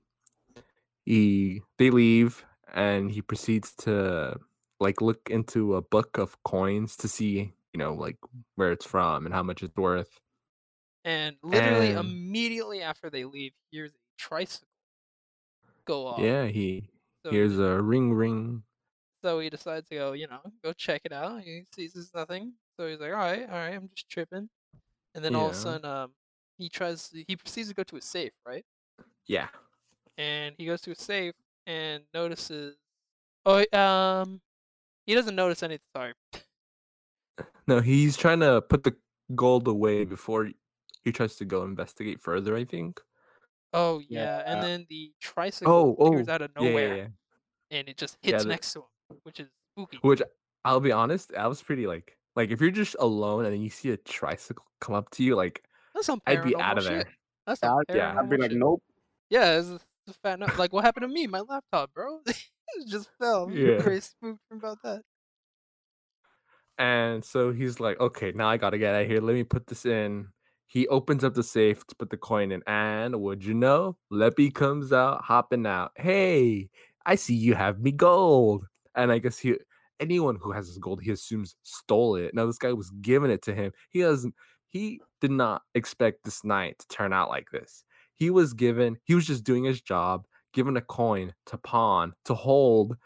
he, they leave, and he proceeds to like look into a book of coins to see, you know, like where it's from and how much it's worth. And literally and- immediately after they leave, here's a tricycle go off. Yeah, he So, here's a ring ring. so he decides to go, you know, go check it out. He sees there's nothing. So he's like, all right, all right, I'm just tripping. And then all of a Yeah. sudden, um, he tries, he proceeds to go to a safe, right? Yeah. and he goes to a safe and notices. Oh, um, he doesn't notice anything. Sorry. No, he's trying to put the gold away before he tries to go investigate further, I think. Oh yeah, and then the tricycle Oh, appears oh, out of yeah, yeah, nowhere, yeah. and it just Yeah, hits the- next to him, which is spooky. Which I'll be honest, I was pretty like like if you're just alone and then you see a tricycle come up to you, like That's some I'd be out of shit. there. That's Yeah, some I'd- yeah, I'd be like, shit. nope. Yeah, it's, it's a fat no- Like what happened to me? My laptop, bro. it just fell. I'm Yeah. very spooked about that. And so he's like, okay, now I gotta get out of here. Let me put this in. He opens up the safe to put the coin in, and would you know, Leppy comes out, hopping out. Hey, I see you have me gold. And I guess he, anyone who has his gold, he assumes stole it. Now this guy was giving it to him. He doesn't. He did not expect this night to turn out like this. He was given. He was just doing his job, given a coin to pawn to hold.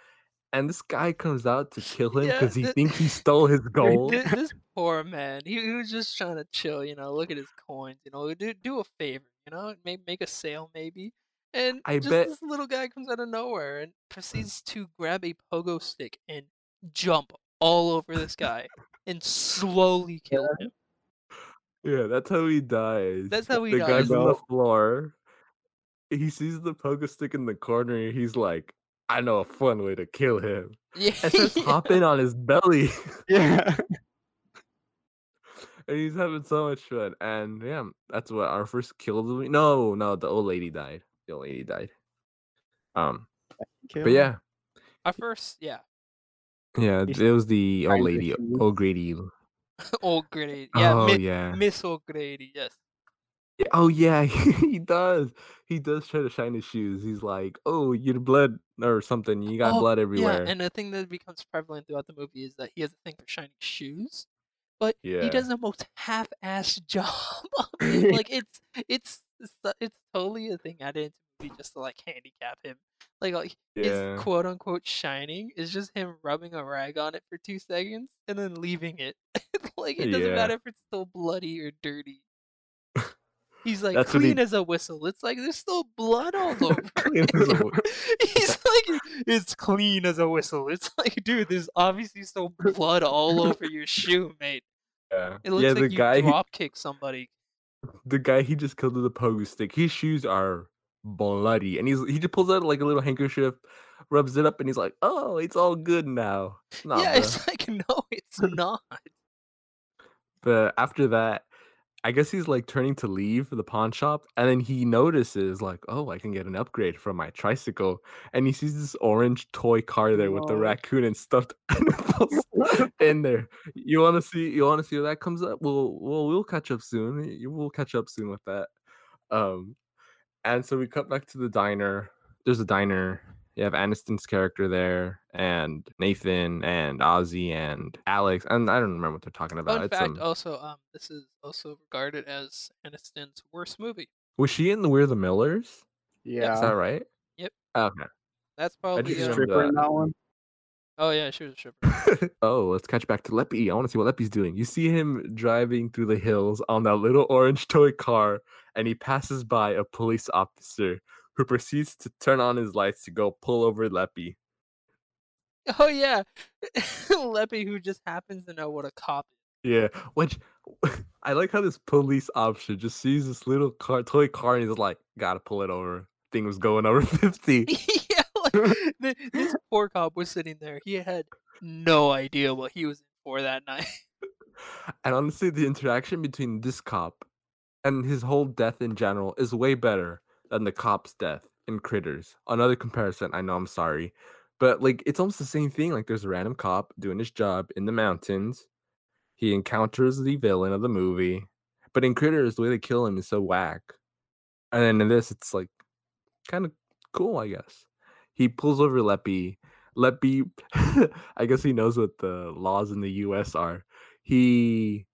And this guy comes out to kill him Yeah, because he thinks he stole his gold. This poor man, he, he was just trying to chill, you know, look at his coins, you know, do do a favor, you know, make make a sale maybe. And I just bet- this little guy comes out of nowhere and mm. proceeds to grab a pogo stick and jump all over this guy and slowly kill him. Yeah, that's how he dies. That's how he the guy's dies. on the floor. He sees the pogo stick in the corner. He's like, "I know a fun way to kill him." Yeah, And starts hopping on his belly, Yeah. and he's having so much fun. And yeah, that's what our first kill of the week. No, no, the old lady died. The old lady died. Um, Kill. but yeah, At first, yeah. Yeah, it was the old lady, old Grady old Grady. Yeah, Oh Mi- yeah. Miss Old Grady. Yes. Yeah, Oh yeah, he does. He does try to shine his shoes. He's like, "Oh, your blood or something. You got Oh, blood Yeah, everywhere." and the thing that becomes prevalent throughout the movie is that he has a thing for shining shoes, but he Yeah. does the most half-assed job of it. Like it's it's it's, it's totally a thing added into movie just to like handicap him. Like, like his quote unquote shining is just him rubbing a rag on it for two seconds and then leaving it. like it doesn't Yeah. matter if it's still bloody or dirty. He's like That's clean he- as a whistle. It's like there's still blood all over. Clean as a He's like it's clean as a whistle. It's like, dude, there's obviously still blood all over your shoe, mate. Yeah. It looks yeah, the you guy, he, drop kicked somebody. the guy he just killed with a pogo stick. His shoes are bloody, and he's he just pulls out like a little handkerchief, rubs it up, and he's like, "Oh, it's all good now." Nah, yeah, bruh. it's like no, it's not. But after that, I guess he's like turning to leave the pawn shop, and then he notices like, "Oh, I can get an upgrade from my tricycle," and he sees this orange toy car there with the raccoon and stuffed animals in there. You want to see? You want to see where that comes up? Well, well, we'll we'll catch up soon. We'll catch up soon with that. Um, and so we cut back to the diner. There's a diner. You have Aniston's character there, and Nathan, and Ozzy, and Alex, and I don't remember what they're talking about. Fun it's fact, um, also, um, this is also regarded as Aniston's worst movie. Was she in the We're the Millers? Yeah, is that right? Yep. Okay. That's probably She's a uh, stripper in that. that one. Oh yeah, she was a stripper. oh, let's catch back to Leppy. I want to see what Leppy's doing. You see him driving through the hills on that little orange toy car, and he passes by a police officer who proceeds to turn on his lights to go pull over Leppy. Oh yeah, Leppy, who just happens to know what a cop is. Yeah, which I like how this police officer just sees this little car, toy car, and he's like, "Gotta pull it over." Thing was going over fifty. yeah, like this poor cop was sitting there. He had no idea what he was in for that night. And honestly, the interaction between this cop and his whole death in general is way better than the cop's death in Critters. Another comparison, I know I'm sorry. But like it's almost the same thing. Like there's a random cop doing his job in the mountains. He encounters the villain of the movie. But in Critters, the way they kill him is so whack. And then in this, it's like kind of cool, I guess. He pulls over Leppy. Leppy, I guess he knows what the laws in the US are. He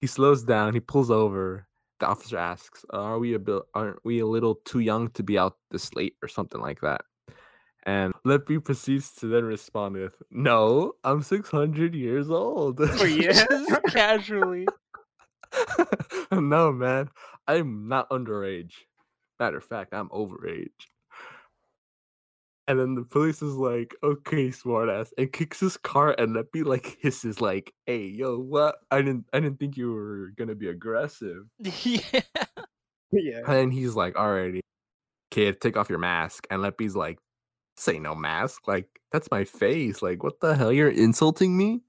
he slows down, he pulls over. The officer asks, "Are we a bit aren't we a little too young to be out this late or something like that?" And Leppy proceeds to then respond with, "No, I'm 600 years old." Oh just casually. no, man, I'm not underage. Matter of fact, I'm overage. And then the police is like, "Okay, smartass," and kicks his car, and Leppy like hisses, like, "Hey, yo, what? I didn't, I didn't think you were gonna be aggressive." yeah. yeah. And he's like, "Alrighty, kid, take off your mask." And Leppy's like, "Say no mask, like that's my face. Like, what the hell? You're insulting me."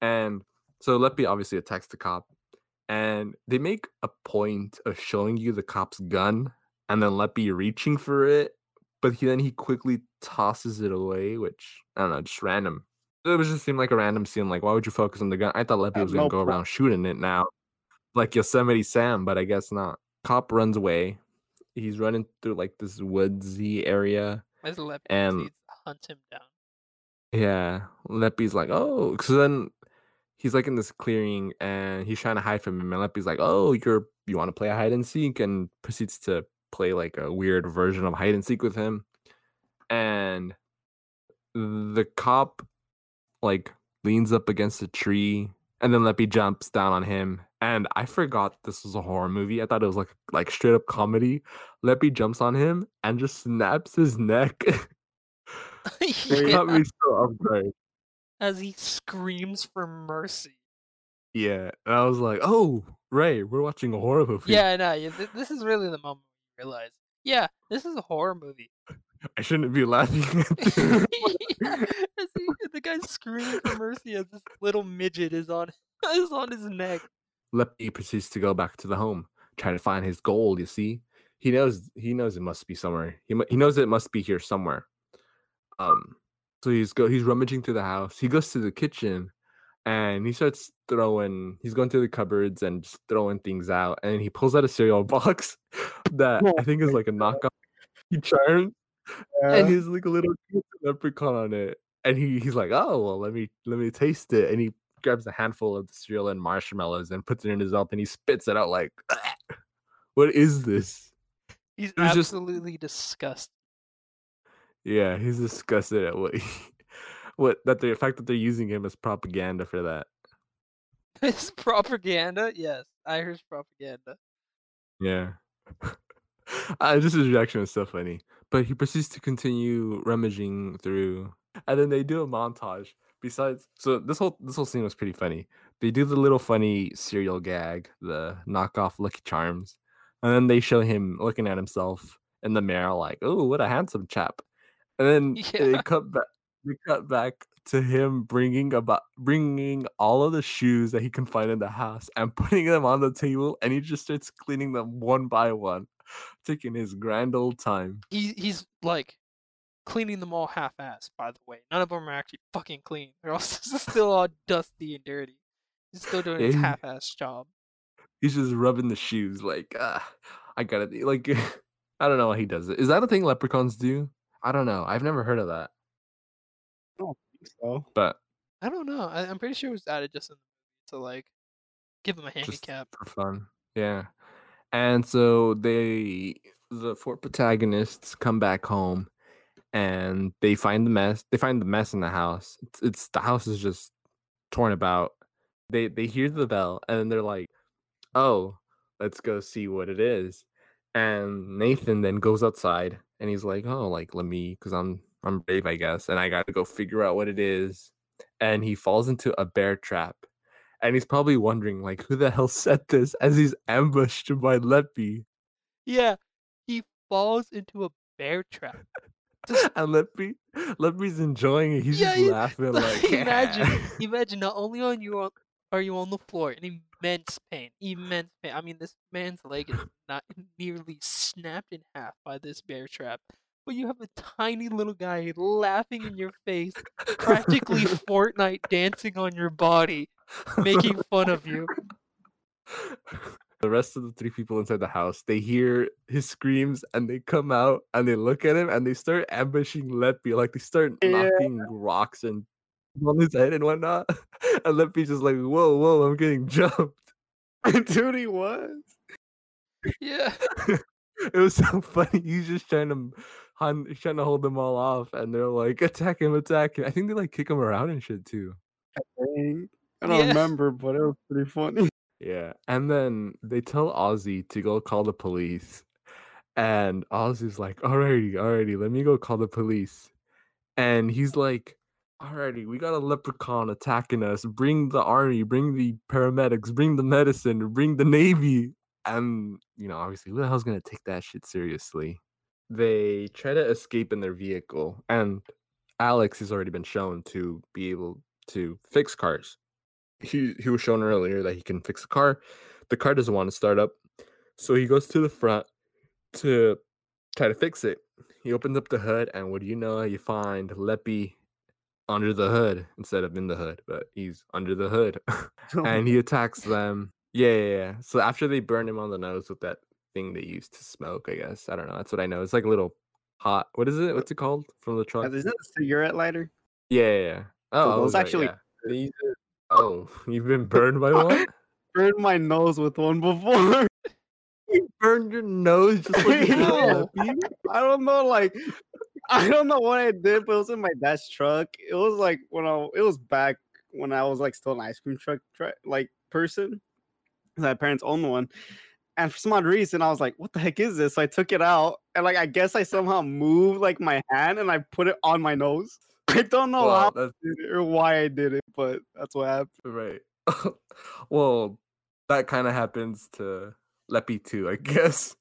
And so Leppy obviously attacks the cop, and they make a point of showing you the cop's gun, and then Leppy reaching for it, but he then he quickly tosses it away, which I don't know, just random. It was just seemed like a random scene. Like, why would you focus on the gun? I thought Leppy was gonna no go point- around shooting it now, like Yosemite Sam, but I guess not. Cop runs away. He's running through like this woodsy area. And- hunt him down. Yeah, Leppy's like, oh, because then he's like in this clearing and he's trying to hide from him, and Leppy's like, oh, you're you want to play hide and seek, and proceeds to play like a weird version of hide and seek with him, and the cop like leans up against a tree, and then Leppy jumps down on him, and I forgot this was a horror movie. I thought it was like like straight up comedy. Leppy jumps on him and just snaps his neck. It got me so off guard. As he screams for mercy. Yeah, and I was like, "Oh, Ray, we're watching a horror movie." Yeah, no, yeah, th- this is really the moment realize. Yeah, this is a horror movie. I shouldn't be laughing at this. yeah, the guy's screaming for mercy as this little midget is on is on his neck. Leppy proceeds to go back to the home, try to find his gold. You see, he knows he knows it must be somewhere. He he knows it must be here somewhere. Um, so he's go he's rummaging through the house. He goes to the kitchen, and he starts throwing. He's going through the cupboards and just throwing things out, and he pulls out a cereal box that I think is like a knockoff. He charms, yeah. and he's like a little leprechaun on it, and he he's like, oh well, let me let me taste it, and he grabs a handful of the cereal and marshmallows and puts it in his mouth, and he spits it out like, what is this? He's absolutely just... disgusted. Yeah, he's disgusted at what he, what that the fact that they're using him as propaganda for that. It's propaganda? Yes, Irish propaganda. Yeah. uh, just his reaction was so funny. But he proceeds to continue rummaging through, and then they do a montage. Besides, so this whole this whole scene was pretty funny. They do the little funny cereal gag, the knockoff Lucky Charms, and then they show him looking at himself in the mirror, like, "Oh, what a handsome chap." And then yeah. they cut back. They cut back to him bringing about bringing all of the shoes that he can find in the house and putting them on the table, and he just starts cleaning them one by one, taking his grand old time. He he's like cleaning them all half-assed. By the way, none of them are actually fucking clean. They're all still all dusty and dirty. He's still doing his half-assed job. He's just rubbing the shoes like, ah, I gotta like. I don't know why he does it. Is that a thing leprechauns do? I don't know. I've never heard of that. I don't think so. But I don't know. I, am pretty sure it was added just in the movie to like give him a handicap for fun. Yeah. And so they, the four protagonists, come back home, and they find the mess. They find the mess in the house. It's, it's the house is just torn about. They they hear the bell, and then they're like, "Oh, let's go see what it is." And Nathan then goes outside and he's like, "Oh, like let me, because I'm I'm brave, I guess, and I got to go figure out what it is." And he falls into a bear trap, and he's probably wondering, like, who the hell set this? As he's ambushed by Leppy. Yeah, he falls into a bear trap. and Leppy, Leppy's enjoying it. He's yeah, just laughing like. imagine, imagine. Not only on you are you on the floor in immense pain, immense pain. I mean, this man's leg is not nearly snapped in half by this bear trap. But you have a tiny little guy laughing in your face, practically Fortnite dancing on your body, making fun of you. The rest of the three people inside the house, they hear his screams and they come out and they look at him and they start ambushing Leppy. Like they start yeah. knocking rocks and on his head and whatnot. And Leppy's just like, whoa, whoa, I'm getting jumped. And Dude, he was. Yeah. it was so funny. He's just trying to he's trying to hold them all off, and they're like, attack him, attack him. I think they like kick him around and shit too. I, I don't yeah. remember, but it was pretty funny. Yeah. And then they tell Ozzy to go call the police. And Ozzy's like, Alrighty, alrighty, let me go call the police. And he's like, Alrighty, we got a leprechaun attacking us. Bring the army, bring the paramedics, bring the medicine, bring the navy. And, you know, obviously, who the hell's gonna take that shit seriously? They try to escape in their vehicle, and Alex has already been shown to be able to fix cars. He he was shown earlier that he can fix a car. The car doesn't want to start up. So he goes to the front to try to fix it. He opens up the hood, and what do you know? You find Leppy under the hood instead of in the hood, but he's under the hood oh and he attacks them. Yeah, yeah, yeah. So after they burn him on the nose with that thing they used to smoke, I guess. I don't know. That's what I know. It's like a little hot. What is it? What's it called from the truck? Is it a cigarette lighter? Yeah, yeah. yeah. Oh, so those right, actually. Yeah. Oh, you've been burned by one? burned my nose with one before. you burned your nose just like I don't know, like I don't know what I did, but it was in my dad's truck. It was like when I it was back when I was like still an ice cream truck, truck like person. My parents owned one. And for some odd reason, I was like, what the heck is this? So I took it out and like I guess I somehow moved like my hand and I put it on my nose. I don't know how or why I did it, but that's what happened. Right. well, that kind of happens to Leppy too, I guess.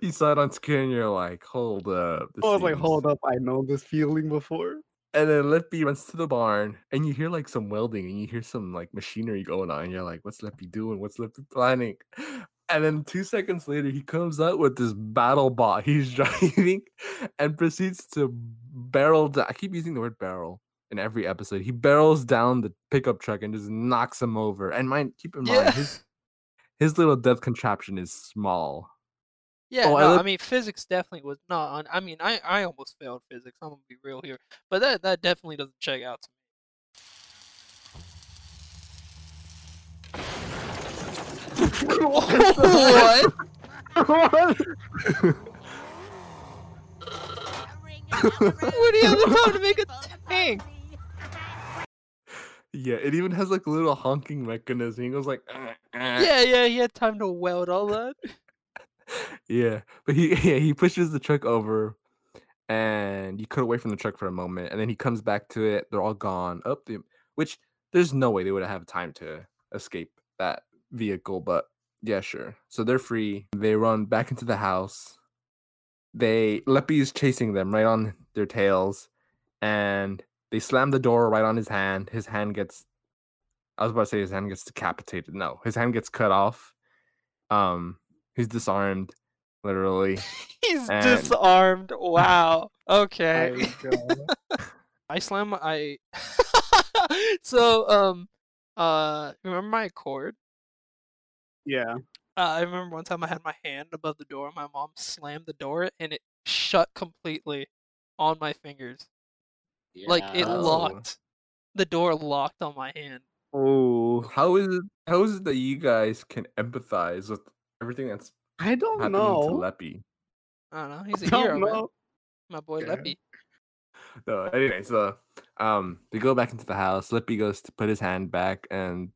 you saw it on screen you're like, hold up. I was like, hold up, I know this feeling before. And then Leppy runs to the barn and you hear like some welding and you hear some like machinery going on. And you're like, what's Leppy doing? What's Leppy planning? And then two seconds later, he comes out with this battle bot he's driving and proceeds to barrel down. I keep using the word barrel. in every episode. He barrels down the pickup truck and just knocks him over. And mind, keep in mind Yeah. his his little death contraption is small. Yeah, Oh, I no, I, look- mean physics definitely was not on. I mean, I I almost failed physics. I'm gonna be real here, but that that definitely doesn't check out to me. what? What do you have the time to make a tank? Yeah, it even has like a little honking mechanism. He goes like, "Uh, uh." Yeah, yeah, he had time to weld all that. Yeah. But he yeah he pushes the truck over, and you cut away from the truck for a moment, and then he comes back to it. They're all gone up the which there's no way they would have time to escape that vehicle, but yeah, sure. So they're free. They run back into the house. They Leppy is chasing them right on their tails, and they slam the door right on his hand. His hand gets I was about to say his hand gets decapitated. No, his hand gets cut off. Um, he's disarmed, literally. He's And- disarmed. Wow. Okay. I slam I so um uh remember my cord? yeah. Uh, I remember one time I had my hand above the door. My mom slammed the door and it shut completely on my fingers. Like it Oh. locked. The door locked on my hand. Oh, How is it? How is it that you guys can empathize with everything that's I don't know. to Leppy? I don't know. He's a hero, man. My boy Yeah. Leppy. No, anyway, so um, they go back into the house. Leppy goes to put his hand back, and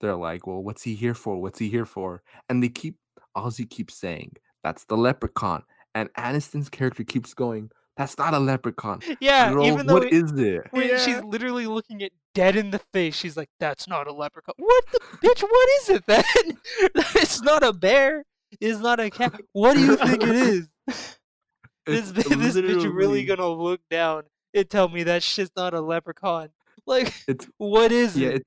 they're like, "Well, what's he here for? What's he here for?" And they keep Ozzy keeps saying, "That's the leprechaun," and Aniston's character keeps going, "That's not a leprechaun." Yeah, Girl, even though what it- is it? Yeah. she's literally looking it dead in the face, she's like, "That's not a leprechaun." What the bitch? What is it then? it's not a bear. It's not a cat. What do you think it is? this It's this bitch really gonna look down and tell me that shit's not a leprechaun? Like, It's what is yeah, it?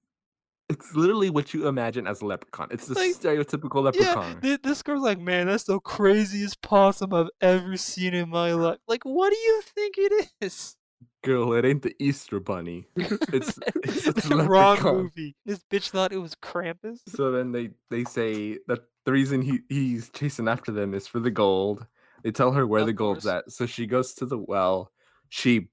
It's, literally what you imagine as a leprechaun. It's the Like, stereotypical Yeah, leprechaun. thi- this girl's like, man, that's the craziest possum I've ever seen in my life. Like, what do you think it is? Girl, it ain't the Easter bunny. It's it's, it's a wrong movie. This bitch thought it was Krampus. So then they they say that the reason he he's chasing after them is for the gold. They tell her where Of the gold's course. at. So she goes to the well. She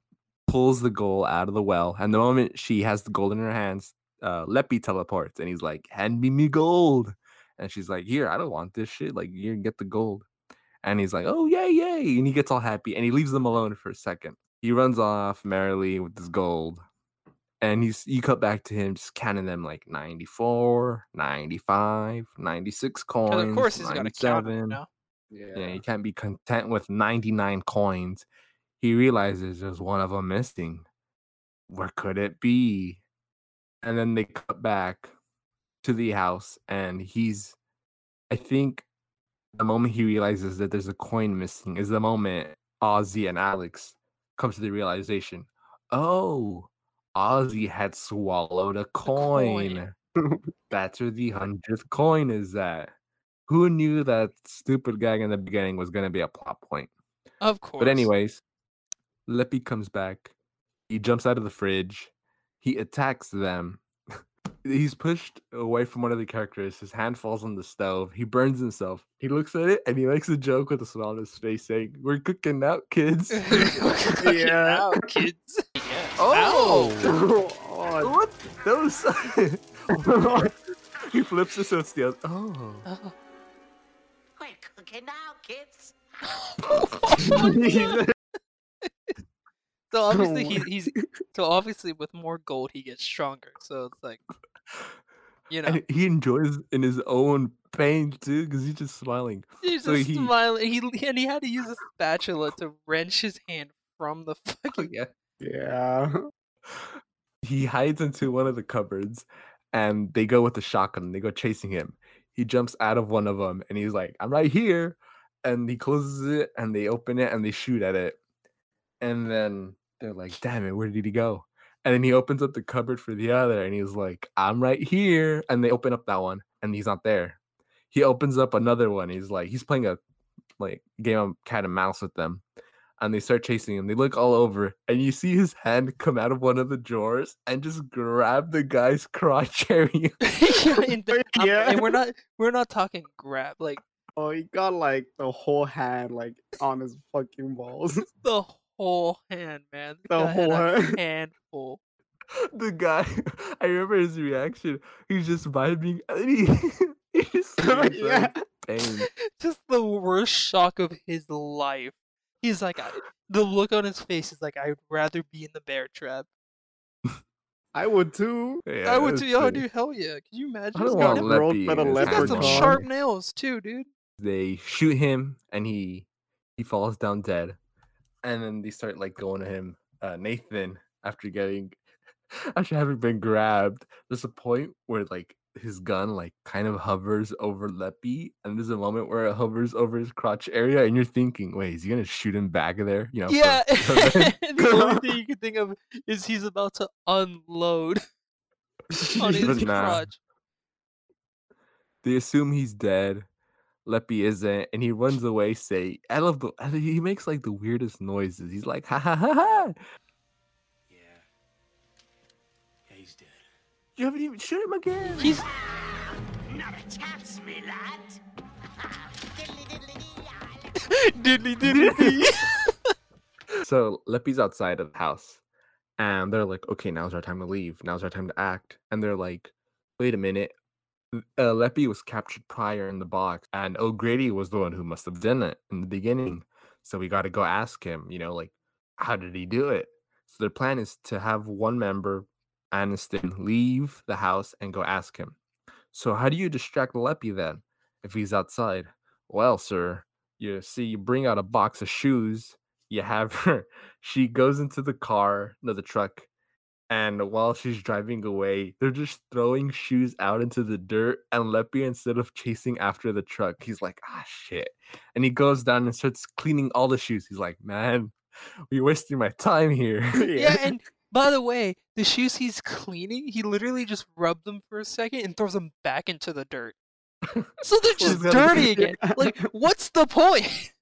pulls the gold out of the well, and the moment she has the gold in her hands, uh, Leppy teleports, and he's like, "Hand me me gold." And she's like, "Here, I don't want this shit. Like, you get the gold." And he's like, "Oh yay, yay!" And he gets all happy, and he leaves them alone for a second. He runs off merrily with his gold and he's you cut back to him just counting them like 94 95 96 coins 'Cause of course he's going to count 'em, 97. you know? yeah you can't be content with 99 coins he realizes there's one of them missing where could it be and then they cut back to the house and he's i think the moment he realizes that there's a coin missing is the moment ozzy and alex come to the realization oh ozzy had swallowed a coin. coin that's where the hundredth coin is at who knew that stupid gag in the beginning was going to be a plot point Of course. but anyways, Leppy comes back. He jumps out of the fridge. He attacks them. He's pushed away from one of the characters. His hand falls on the stove. He burns himself. He looks at it and he makes a joke with a smile on his face, saying, "We're cooking out, kids." Look it Yeah. out, kids. Yeah. oh, oh, what? Those. he flips it so it's the other. Oh, Oh. We're cooking now, kids. So obviously Oh he, he's so obviously with more gold he gets stronger. So it's like you know and he enjoys in his own pain too, because he's just smiling. he's so just he- smiling. He and he had to use a spatula to wrench his hand from the oh, fucking yeah. yeah. he hides into one of the cupboards and they go with the shotgun they go chasing him he jumps out of one of them and he's like i'm right here and he closes it and they open it and they shoot at it and then they're like damn it where did he go and then he opens up the cupboard for the other and he's like i'm right here and they open up that one and he's not there he opens up another one he's like he's playing a like game of cat and mouse with them and they start chasing him. They look all over, and you see his hand come out of one of the drawers and just grab the guy's crotch area. yeah, and, the- Yeah. and we're not we're not talking grab like Oh, he got like the whole hand like on his fucking balls. the whole hand, man. The guy had whole hand. handful. the guy, I remember his reaction. He's just vibing, and he, he just yeah. out pain. Just the worst shock of his life. He's like, I, the look on his face is like, I'd rather be in the bear trap. I would too. Yeah, I would too. Oh, funny. dude, hell yeah. Can you imagine? I don't want got, Roast Leppy for the in he's got some sharp nails too, dude. They shoot him, and he he falls down dead. And then they start like going to him, uh, Nathan, after getting after having been grabbed. There's a point where like his gun like kind of hovers over Leppy, and there's a moment where it hovers over his crotch area, and you're thinking, wait, is he gonna shoot him back there? You know? for Yeah. the only thing you can think of is he's about to unload on his nah. crotch. They assume he's dead. Leppy isn't, and he runs away. Say, I love the. He makes like the weirdest noises. He's like, ha ha ha ha. Yeah. Yeah, he's dead. You haven't even shoot him again. He's Not a chance, me lad. diddly diddly. So Leppy's outside of the house, and they're like, "Okay, now's our time to leave. Now's our time to act." And they're like, "Wait a minute." Uh, was captured prior in the box, and O'Grady was the one who must have done it in the beginning. So we got to go ask him. You know, like, how did he do it? So their plan is to have one member, Aniston, leave the house and go ask him. So how do you distract Leppy then, if he's outside? Well, sir, you see, you bring out a box of shoes you have her she goes into the car no the truck and while she's driving away they're just throwing shoes out into the dirt and Leppy instead of chasing after the truck he's like ah shit and he goes down and starts cleaning all the shoes he's like man you're wasting my time here yeah, and by the way, the shoes he's cleaning, he literally just rubbed them for a second and throws them back into the dirt. So they're just dirty again. Like, what's the point?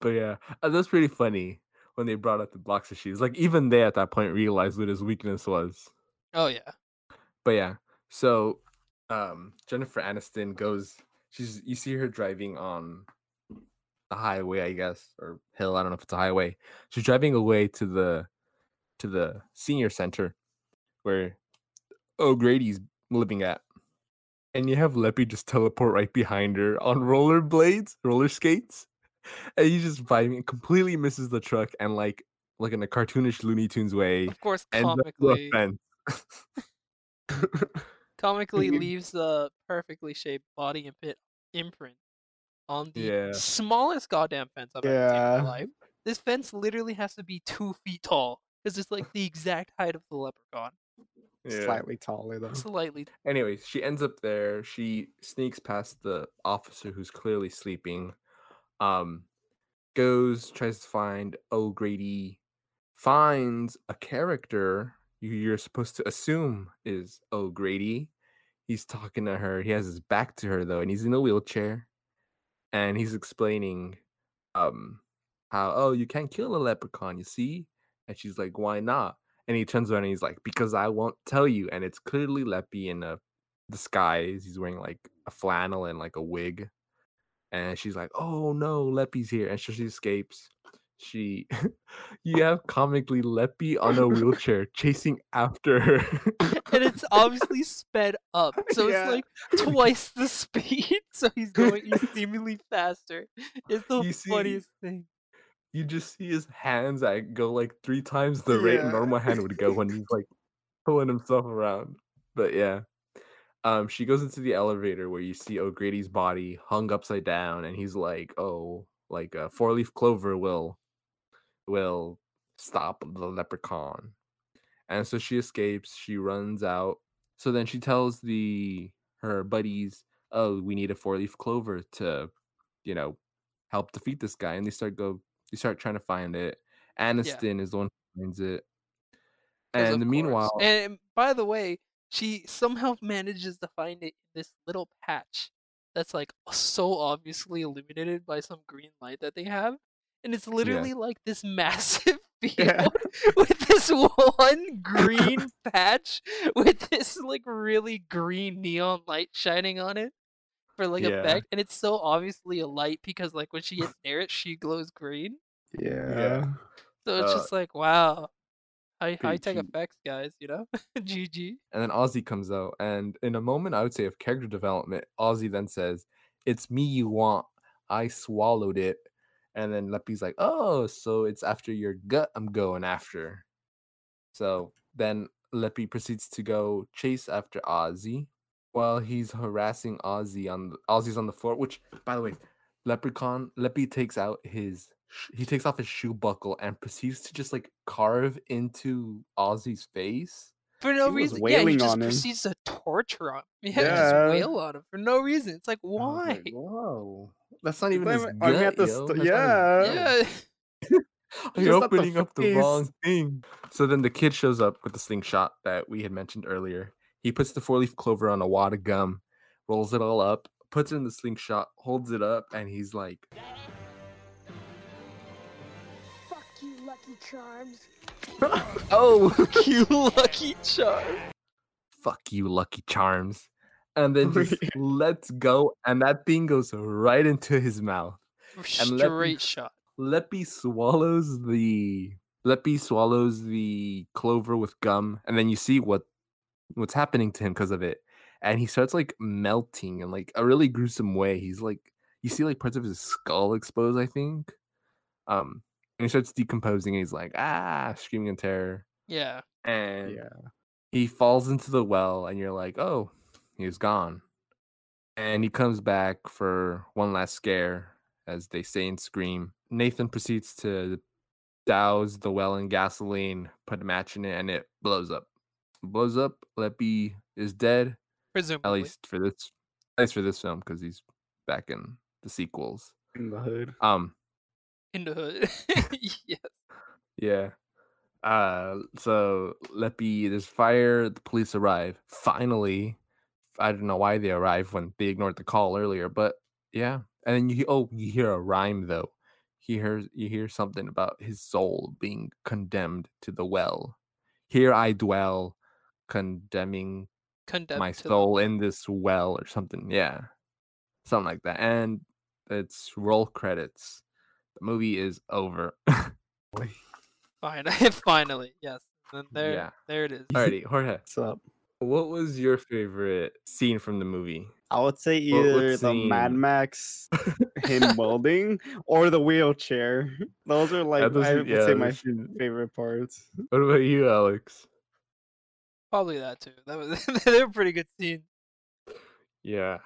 but yeah uh, that's pretty funny when they brought up the box of shoes like even they at that point realized what his weakness was. Oh yeah. but yeah so um jennifer aniston goes she's you see her driving on the highway i guess or hill i don't know if it's a highway. She's driving away to the to the senior center where o'grady's living at. And you have leppy just teleport right behind her on rollerblades roller skates and he's just vibing and completely misses the truck and like like in a cartoonish looney tunes way Of course, ends up through comically, comically leaves the perfectly shaped body imprint imprint on the Yeah. smallest goddamn fence I've ever seen in my life. This fence literally has to be two feet tall because it's like the exact height of the leprechaun. Yeah. Slightly taller though. Slightly. Anyways, she ends up there. She sneaks past the officer who's clearly sleeping. Um, goes tries to find O'Grady. Finds a character you- you're supposed to assume is O'Grady. He's talking to her. He has his back to her though, and he's in a wheelchair. And he's explaining, um, how oh you can't kill a leprechaun. You see? And she's like, why not? And he turns around and he's like, because I won't tell you. And it's clearly Leppy in a disguise. He's wearing like a flannel and like a wig. And she's like, oh no, Leppy's here. And so she escapes. She, you have comically Leppy on a wheelchair chasing after her. and it's obviously sped up, so Yeah. it's like twice the speed. So he's going he's seemingly faster. It's the You see- funniest thing. you just see his hands that go like three times the rate a normal hand would go when he's like pulling himself around. But yeah. Um, she goes into the elevator where you see O'Grady's body hung upside down, and he's like, "Oh, like a four-leaf clover will will stop the leprechaun." And so she escapes. She runs out. So then she tells the her buddies, "Oh, we need a four-leaf clover to, you know, help defeat this guy." And they start go they start trying to find it. Aniston is the one who finds it. And course. meanwhile, and by the way, she somehow manages to find it in this little patch that's like so obviously illuminated by some green light that they have. and it's literally like this massive field Yeah. with this one green patch with this like really green neon light shining on it for like Yeah. effect, and it's so obviously a light because like when she gets near it, she glows green. Yeah. So it's Uh, just like wow, high pretty high tech effects, guys. You know, GG. And then Ozzy comes out, and in a moment, I would say of character development, Ozzy then says, "It's me you want. I swallowed it." And then Leppy's like, "Oh, so it's after your gut I'm going after." So then Leppy proceeds to go chase after Ozzy while he's harassing Ozzy on the, Ozzy's on the floor. Which, by the way, Leprechaun Leppy takes out his he takes off his shoe buckle and proceeds to just like carve into Ozzy's face. For no He reason, yeah, he just proceeds to torture him. Yeah, Yeah. just wail on him for no reason. It's like why? like, Whoa, that's not even his even- I mean, gut, at the st- That's not his yeah. Yeah, You're not the opening up the wrong thing. So then the kid shows up with the slingshot that we had mentioned earlier. He puts the four leaf clover on a wad of gum, rolls it all up, puts it in the slingshot, holds it up, and he's like, Charms. "Oh, you lucky Charms. fuck you, Lucky Charms," and then just Yeah. lets go, and that thing goes right into his mouth. And let Straight shot. Leppy swallows the Leppy swallows the clover with gum, and then you see what what's happening to him because of it, and he starts like melting in like a really gruesome way. He's like you see like parts of his skull exposed, I think. Um, and he starts decomposing, and he's like ah, screaming in terror, Yeah. and Yeah. he falls into the well, and you're like, oh, he's gone. And he comes back for one last scare, as they say and Scream. Nathan proceeds to douse the well in gasoline, put a match in it, and it blows up. blows up. Leppy is dead, Presumably. at least for this, at least for this film, because he's back in the sequels. In the hood. Um, in the hood. yes. Yeah. Uh so Leppy, there's fire, the police arrive. Finally. I don't know why they arrived when they ignored the call earlier, but yeah. And then you oh, you hear a rhyme though. He hears you hear something about his soul being condemned to the well. Here I dwell, condemning Condemned my soul in this well or something. Yeah. Something like that. And it's roll credits. The movie is over. Fine. Finally, yes. And there, Yeah. there it is. Alrighty, Jorge. What's up? What was your favorite scene from the movie? I would say What- what either the Mad? Max, him welding, or the wheelchair. Those are like those I would yeah, say my those favorite parts. What about you, Alex? Probably that too. That was they were pretty good scenes. Yeah.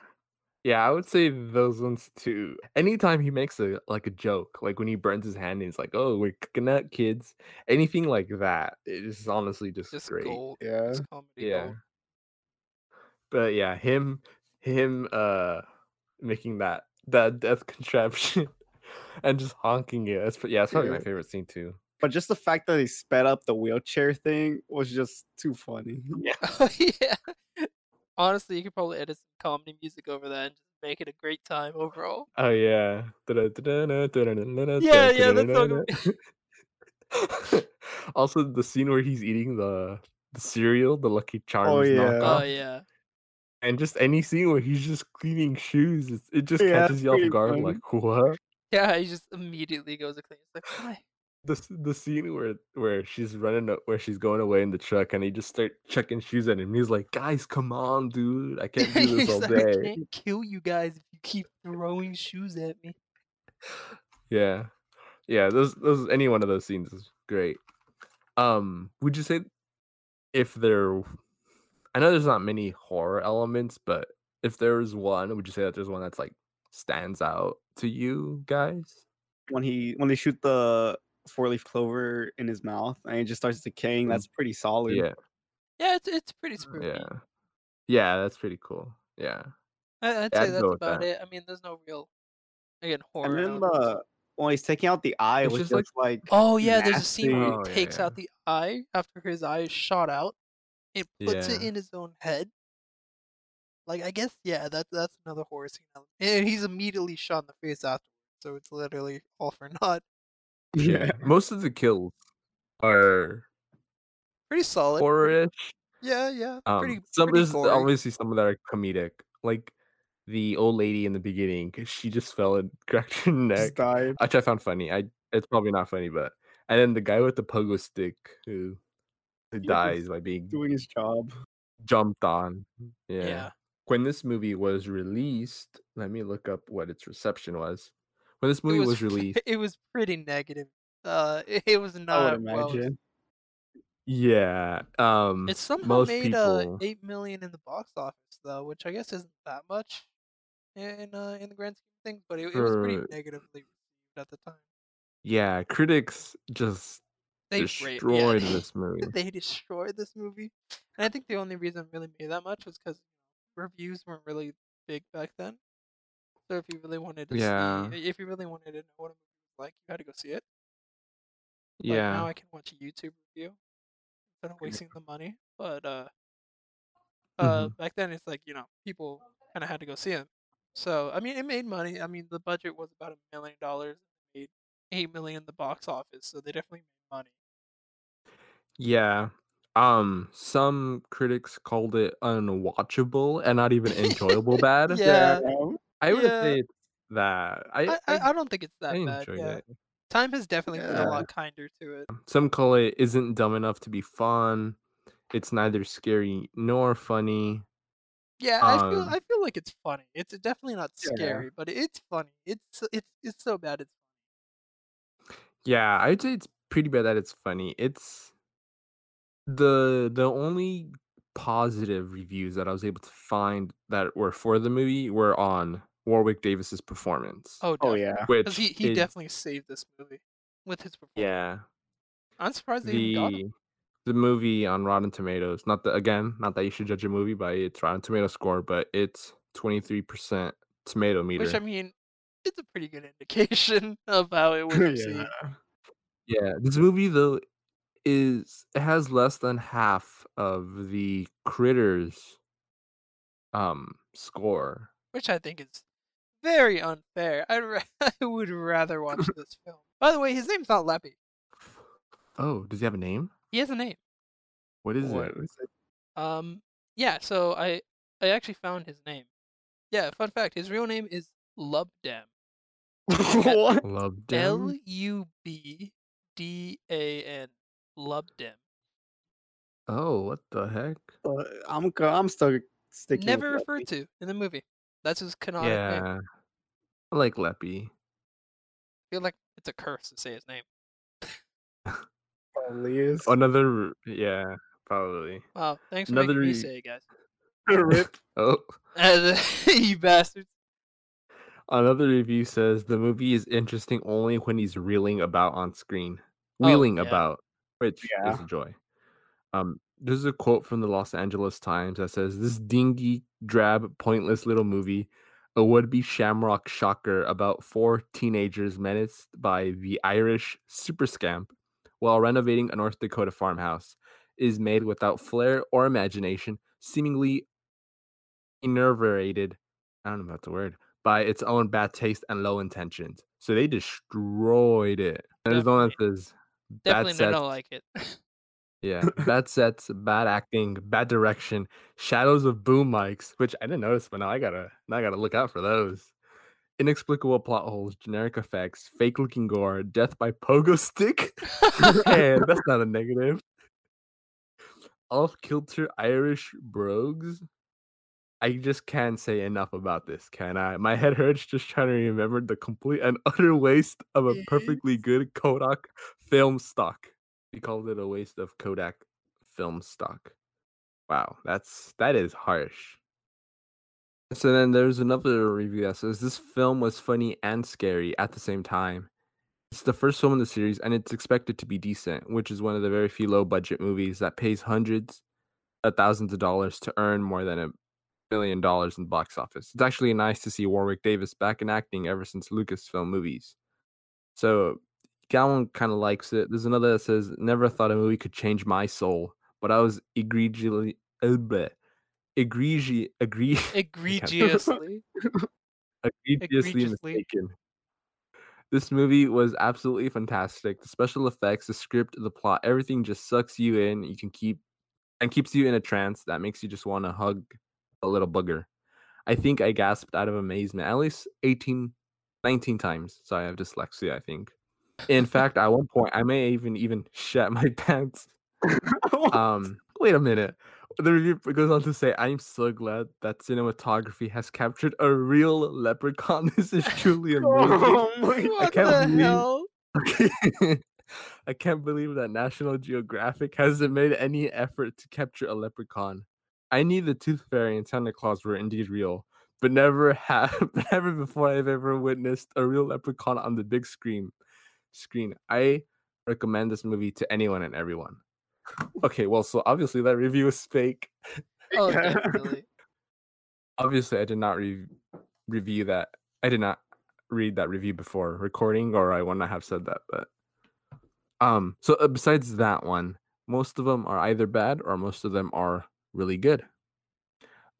Yeah, I would say those ones too. Anytime he makes a like a joke, like when he burns his hand and he's like, "Oh, we're cooking up, kids." Anything like that, it is honestly just, Just great. gold. Yeah. Just comedy Yeah. gold. But yeah, him him uh making that that death contraption and just honking it. That's yeah, it's probably my favorite scene too. But just the fact that he sped up the wheelchair thing was just too funny. Yeah, yeah. Honestly, you could probably edit some comedy music over that and just make it a great time overall. Oh yeah. Yeah, yeah, that's gonna also the scene where he's eating the the cereal, the Lucky oh, Charms Oh, yeah. knockoff, Oh yeah. and just any scene where he's just cleaning shoes, it's, it just Yeah, catches you off guard. funny. Like what? Yeah, he just immediately goes to clean. It's like, why? The the scene where where she's running a- where she's going away in the truck, and he just start chucking shoes at him. He's like, "Guys, come on, dude! I can't do this He's all like, day." I can't kill you guys if you keep throwing shoes at me. Yeah. Yeah, those those any one of those scenes is great. Um, would you say if there I know there's not many horror elements, but if there was one, would you say that there's one that's like stands out to you guys? When he when they shoot the four leaf clover in his mouth and it just starts decaying, Mm. that's pretty solid. Yeah. Yeah, it's it's pretty spooky. Yeah. Yeah, that's pretty cool. Yeah. I, I'd Yeah, say I'd that's about that. it. I mean, there's no real again horror. And then the when he's taking out the eye, it It's was just just like- like, Oh yeah, there's a scene where he. Oh, takes yeah. out the eye after his eye is shot out. It puts it in his own head. Like I guess yeah, that that's another horror scene. And he's immediately shot in the face afterwards, so it's literally all for naught. Yeah, most of the kills are Pretty solid. horror-ish. Yeah, yeah. Um, pretty some pretty there's obviously some of that are comedic, like the old lady in the beginning. She just fell and cracked her neck, which I found funny. I it's probably not funny, but and then the guy with the pogo stick who who He dies by being Doing his job. jumped on. Yeah. Yeah. When this movie was released, let me look up what its reception was. When this movie was, was released, it was pretty negative. Uh, it, it was I would not well. yeah, um, It somehow made uh eight million in the box office though, which I guess isn't that much in uh in the grand scheme of things, but it, it was pretty negatively received at the time. yeah, critics just They destroyed yeah, this movie. they destroyed this movie, and I think the only reason it really made that much was because reviews weren't really big back then. So if you really wanted to Yeah. see, if you really wanted to know what a movie was like, you had to go see it. But Yeah, now I can watch a YouTube review instead of wasting the money. But uh, uh, Mhm. back then it's like you know people kind of had to go see it. So I mean, it made money. I mean, the budget was about a million dollars. Made eight million in the box office, so they definitely made money. yeah. Um, some critics called it unwatchable and not even enjoyable bad. Yeah, I would yeah. say it's that. I, I, I, I, don't think it's that I bad. Yeah, it. time has definitely been a lot kinder to it. Some call it isn't dumb enough to be fun. It's neither scary nor funny. Yeah, I feel Um, I feel like it's funny. It's definitely not Yeah. scary, but it's funny. It's it's it's so bad. It's Yeah, I'd say it's pretty bad that it's funny. It's the the only positive reviews that I was able to find that were for the movie were on Warwick Davis's performance, oh oh yeah. which he, he is- definitely saved this movie with his performance. yeah I'm surprised they even got him. the the movie on Rotten Tomatoes. Not that again, not that you should judge a movie by its Rotten Tomato score, but it's twenty three percent tomato meter. Which I mean, it's a pretty good indication of how it was received. yeah. Yeah, this movie though is it has less than half of the critters um score. Which I think is very unfair. I'd ra- I would rather watch this film. By the way, his name's not Leppy. Oh, does he have a name? He has a name. What is What it? was it? Um, yeah. So I I actually found his name. Yeah. Fun fact: his real name is Lubdan. what? Love L U B D A N. Lubdan. Oh, what the heck? Uh, I'm I'm stuck sticking. Never with referred to in the movie. That's his canonic name. yeah. I like Leppy. I feel like it's a curse to say his name. Probably is. Another yeah, probably. Wow. Thanks for Another making me say it, guys. Rip. Oh. you bastards. Another review says the movie is interesting only when he's reeling about on screen. Oh, yeah. about, which is a joy. Um, there's a quote from the Los Angeles Times that says, This dingy, drab, pointless little movie, a would be shamrock shocker about four teenagers menaced by the Irish super scamp while renovating a North Dakota farmhouse, is made without flair or imagination, seemingly enervated. I don't know about the word by its own bad taste and low intentions. So they destroyed it. There's one that says Definitely don't like it. yeah, bad sets, bad acting, bad direction, shadows of boom mics, which I didn't notice, but now I gotta now I gotta look out for those. Inexplicable plot holes, generic effects, fake looking gore, death by pogo stick. hey, that's not a negative. Off kilter Irish brogues. I just can't say enough about this, can I? My head hurts just trying to remember the complete and utter waste of a perfectly good Kodak film stock. We called it a waste of Kodak film stock. Wow, that's that is harsh. So then there's another review that says this film was funny and scary at the same time. It's the first film in the series, and it's expected to be decent, which is one of the very few low budget movies that pays hundreds of thousands of dollars to earn more than a million dollars in box office. It's actually nice to see Warwick Davis back in acting ever since Lucasfilm movies. So Gowan kind of likes it. There's another that says, "Never thought a movie could change my soul, but I was egregiously, uh, bleh, egregi, agree, Egregiously. egregiously Egregiously. mistaken." This movie was absolutely fantastic. The special effects, the script, the plot, everything just sucks you in. You can keep and keeps you in a trance that makes you just want to hug a little booger. I think I gasped out of amazement at least 18, 19 times. Sorry, I have dyslexia, I think. In fact, at one point, I may even even shat my pants. Um, wait a minute. The review goes on to say, "I'm so glad that cinematography has captured a real leprechaun. This is truly amazing. oh my What can't the believe- hell? I can't believe that National Geographic hasn't made any effort to capture a leprechaun. I knew the Tooth Fairy and Santa Claus were indeed real, but never have, never before I've ever witnessed a real leprechaun on the big screen. Screen. I recommend this movie to anyone and everyone. Okay, well, so obviously that review is fake. Oh, definitely. Obviously, I did not re- review that. I did not read that review before recording, or I would not have said that. But um, so uh, besides that one, most of them are either bad or most of them are really good.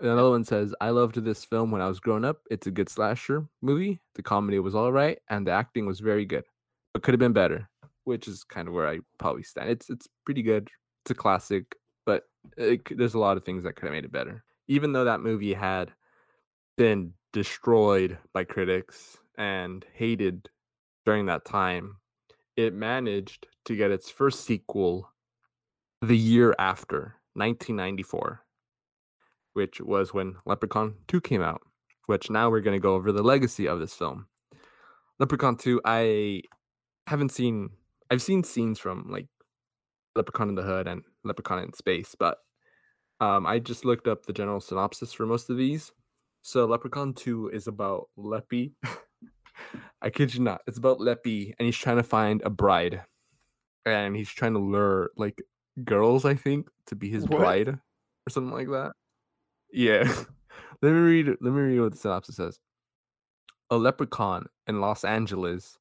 Another one says, "I loved this film when I was growing up. It's a good slasher movie. The comedy was all right, and the acting was very good, but could have been better." Which is kind of where I probably stand. It's it's pretty good. It's a classic, but it, there's a lot of things that could have made it better. Even though that movie had been destroyed by critics and hated during that time, it managed to get its first sequel the year after, 1994, which was when Leprechaun 2 came out. Which now we're going to go over the legacy of this film. Leprechaun 2, I haven't seen, I've seen scenes from like Leprechaun in the Hood and Leprechaun in Space, but um, I just looked up the general synopsis for most of these. So Leprechaun 2 is about Leppy. I kid you not. It's about Leppy and he's trying to find a bride. And he's trying to lure like girls, I think, to be his What? bride or something like that. Yeah. let me read let me read what the synopsis says. A leprechaun in Los Angeles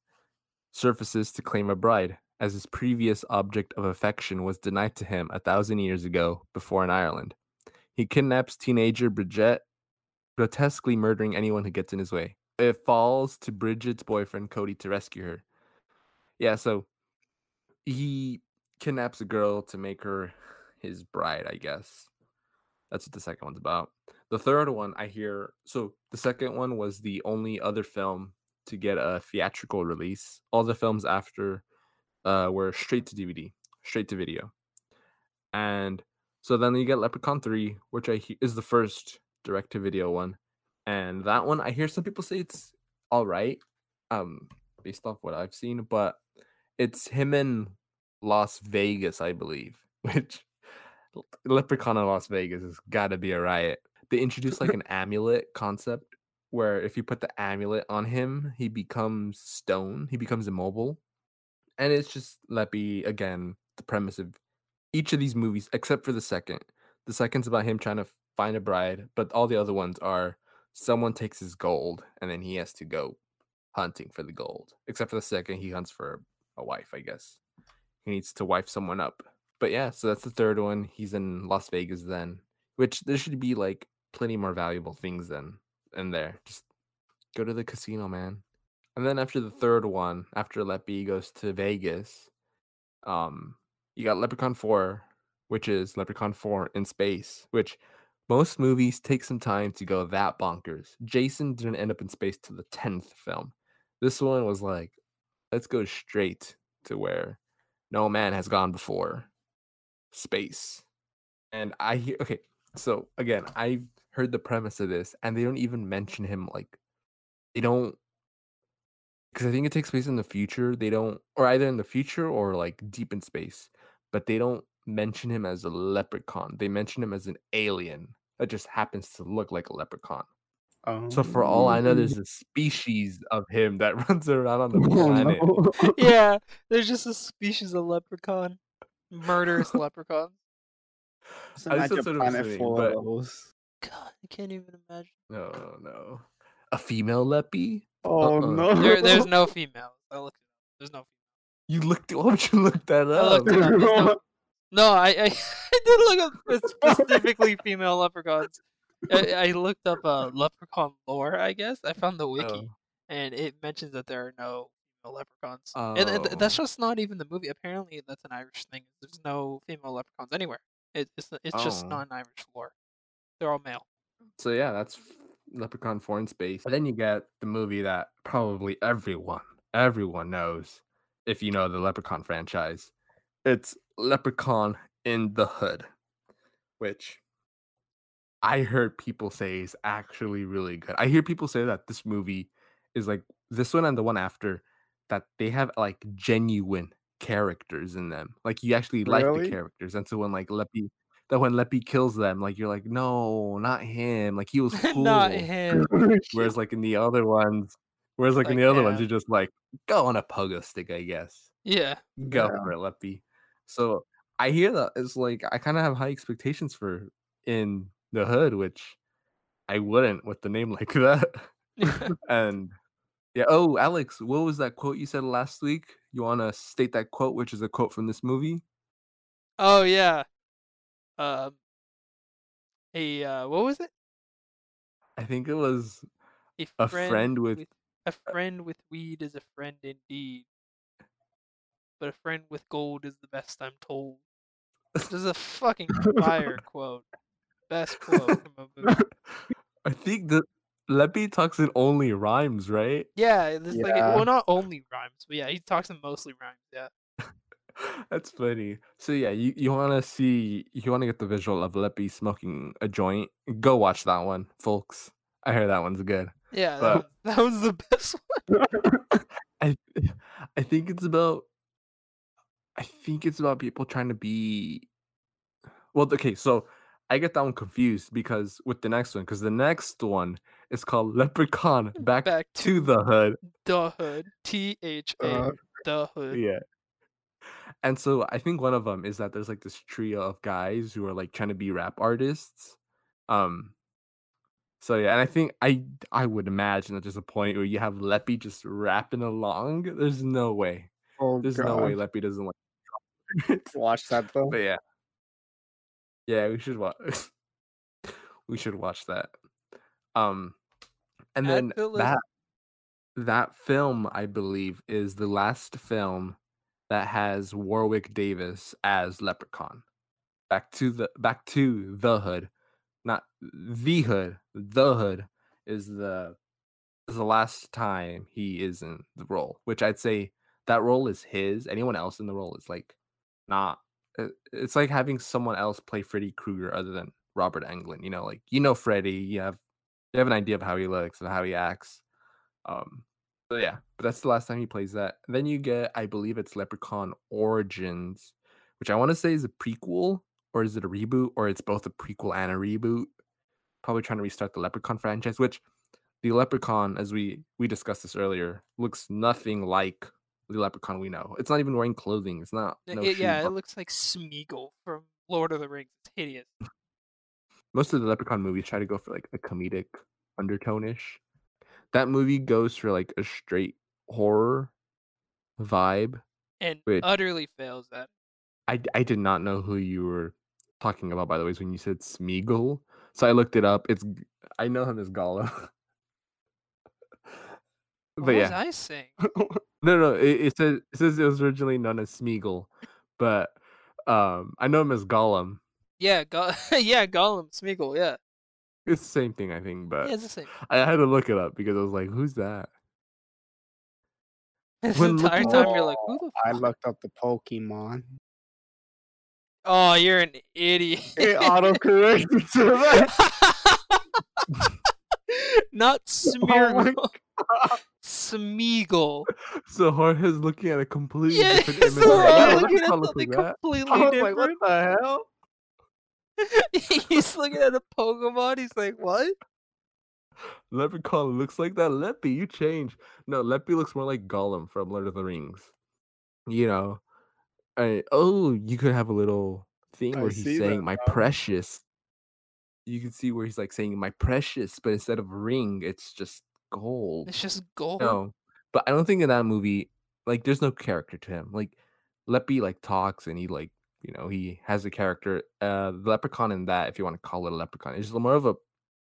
surfaces to claim a bride, as his previous object of affection was denied to him a thousand years ago before in Ireland. He kidnaps teenager Bridget, grotesquely murdering anyone who gets in his way. It falls to Bridget's boyfriend Cody to rescue her. Yeah, so he kidnaps a girl to make her his bride, I guess. That's what the second one's about. The third one I hear so the second one was the only other film to get a theatrical release. All the films after uh were straight to DVD, straight to video. And so then you get Leprechaun 3, which I he- is the first direct to video one. And that one I hear some people say it's all right um based off what I've seen, but it's him in Las Vegas, I believe, which Leprechaun in Las Vegas has got to be a riot. They introduced like an amulet concept where if you put the amulet on him, he becomes stone, he becomes immobile. And it's just Leppy again, the premise of each of these movies, except for the second. The second's about him trying to find a bride, but all the other ones are someone takes his gold and then he has to go hunting for the gold. Except for the second, he hunts for a wife, I guess. He needs to wife someone up. But yeah, so that's the third one. He's in Las Vegas then, which there should be like plenty more valuable things than in there. Just go to the casino, man. And then after the third one, after Leppy goes to Vegas, um, you got Leprechaun 4, which is Leprechaun 4 in space, which most movies take some time to go that bonkers. Jason didn't end up in space to the 10th film. This one was like, let's go straight to where no man has gone before space. And I hear, okay, so again, I've heard the premise of this, and they don't even mention him like, they don't, because I think it takes place in the future. They don't, or either in the future or like deep in space, but they don't mention him as a leprechaun. They mention him as an alien that just happens to look like a leprechaun. So for all I know, there's oh. a species of him that runs around on the Oh, planet. no. yeah, there's just a species of leprechaun, murderous leprechauns. Just I just imagine a sort of planet full but- of those. God, I can't even imagine. No, no. A female leppy? Oh Uh-uh. no! There, there's no females. I looked it up. There's no. Female. You looked. Why would you look that I up? looked it up. There's no, no, I, I, I did look up spe- specifically female leprechauns. I, I looked up uh, leprechaun lore. I guess I found the wiki, Oh. and it mentions that there are no female leprechauns, and, and th- that's Oh. just not even the movie. Apparently, that's an Irish thing. There's no female leprechauns anywhere. It, it's it's just Oh. not an Irish lore. They're all male. So yeah, that's Leprechaun 4 in Space. And then you get the movie that probably everyone, everyone knows if you know the Leprechaun franchise. It's Leprechaun in the Hood, which I heard people say is actually really good. I hear people say that this movie is like this one and the one after that they have like genuine characters in them. Like you actually like the characters. And so when like Leppy that when Leppy kills them, like you're like, no, not him. Like he was cool. not him. Whereas like in the other ones, whereas like, in the other ones, yeah. you're just like, go on a pogo stick, I guess. Yeah. Go Yeah. for it, Leppy. So I hear that it's like I kind of have high expectations for in the hood, which I wouldn't with the name like that. and yeah, oh Alex, what was that quote you said last week? You want to state that quote, which is a quote from this movie? oh yeah. Um. A uh, what was it? I think it was A A friend with- a friend with weed is a friend indeed. But a friend with gold is the best I'm told. This is a fucking fire quote. Best quote from a movie. I think the Leppy talks in only rhymes, right? Yeah, it's like well, not only rhymes, but yeah, he talks in mostly rhymes. Yeah. That's funny. So yeah, you, you want to see you want to get the visual of Leppy smoking a joint? Go watch that one, folks. I hear that one's good. Yeah, that, But- was, that was the best one. I I think it's about I think it's about people trying to be well okay so I get that one confused because with the next one because the next one is called Leprechaun Back, Back to to the Hood The hood. T H A. Uh, The hood. yeah and so I think one of them is that there's like this trio of guys who are like trying to be rap artists um so yeah and I think I I would imagine that there's a point where you have Leppy just rapping along there's no way oh There's god. no way Leppy doesn't like. Watch that though. but yeah. Yeah, we should watch we should watch that. Um and then to the list. that that film I believe is the last film that has Warwick Davis as Leprechaun. Back to the back to the hood. Not the hood. The hood is the is the last time he is in the role, which I'd say that role is his. Anyone else in the role is like not. It's like having someone else play Freddy Krueger other than Robert Englund. You know, like you know Freddy, you have you have an idea of how he looks and how he acts. Um, but yeah, but that's the last time he plays that. Then you get, I believe it's Leprechaun Origins, which I want to say is a prequel, or is it a reboot, or it's both a prequel and a reboot. Probably trying to restart the Leprechaun franchise, which the Leprechaun, as we we discussed this earlier, looks nothing like the Leprechaun we know. It's not even wearing clothing. It's not. No it- yeah, it looks like Smeagol from Lord of the Rings. It's hideous. most of the Leprechaun movies try to go for like a comedic undertone-ish. That movie goes for like a straight horror vibe. And utterly fails that. I I did not know who you were talking about by the way when you said Smeagol. So I looked it up. It's I know him as Gollum. What but was yeah, I saying? no, no. It, it says it says it was originally known as Smeagol, but um, I know him as Gollum. Yeah, Go- yeah, Gollum, Smeagol, yeah. It's the same thing, I think. But Yeah, it's the same. I had to look it up because I was like, "Who's that?" This When entire looking- time you're like, who the I fuck? looked up the Pokemon. Oh, you're an idiot. It autocorrected to that. Not Oh my Smeagol. Smeagol. So Jorge's looking at a completely Yeah, different image. so like, I'm looking at something like that." completely I was like, what the hell? He's looking at a Pokemon. He's like, what? Leprechaun looks like that. Leppy, you change. No, Leppy looks more like Gollum from Lord of the Rings. You know, I, oh, you could have a little thing I where he's that saying "my now. precious." You can see where he's like saying "my precious," but instead of ring, it's just gold. It's just gold. No, but I don't think in that movie, like, there's no character to him. Like, Leppy like talks and he like, you know, he has a character. Uh, the leprechaun in that, if you want to call it a leprechaun, is more of a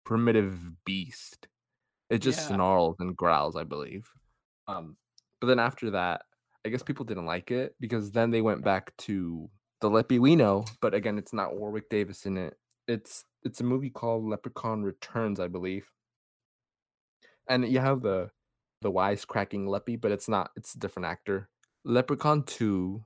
primitive beast. It just Yeah. snarls and growls, I believe. Um, But then after that, I guess people didn't like it because then they went back to the Leppy we know, but again, it's not Warwick Davis in it. It's it's a movie called Leprechaun Returns, I believe. And you have the the wisecracking Leppy, but it's not. It's a different actor. Leprechaun Two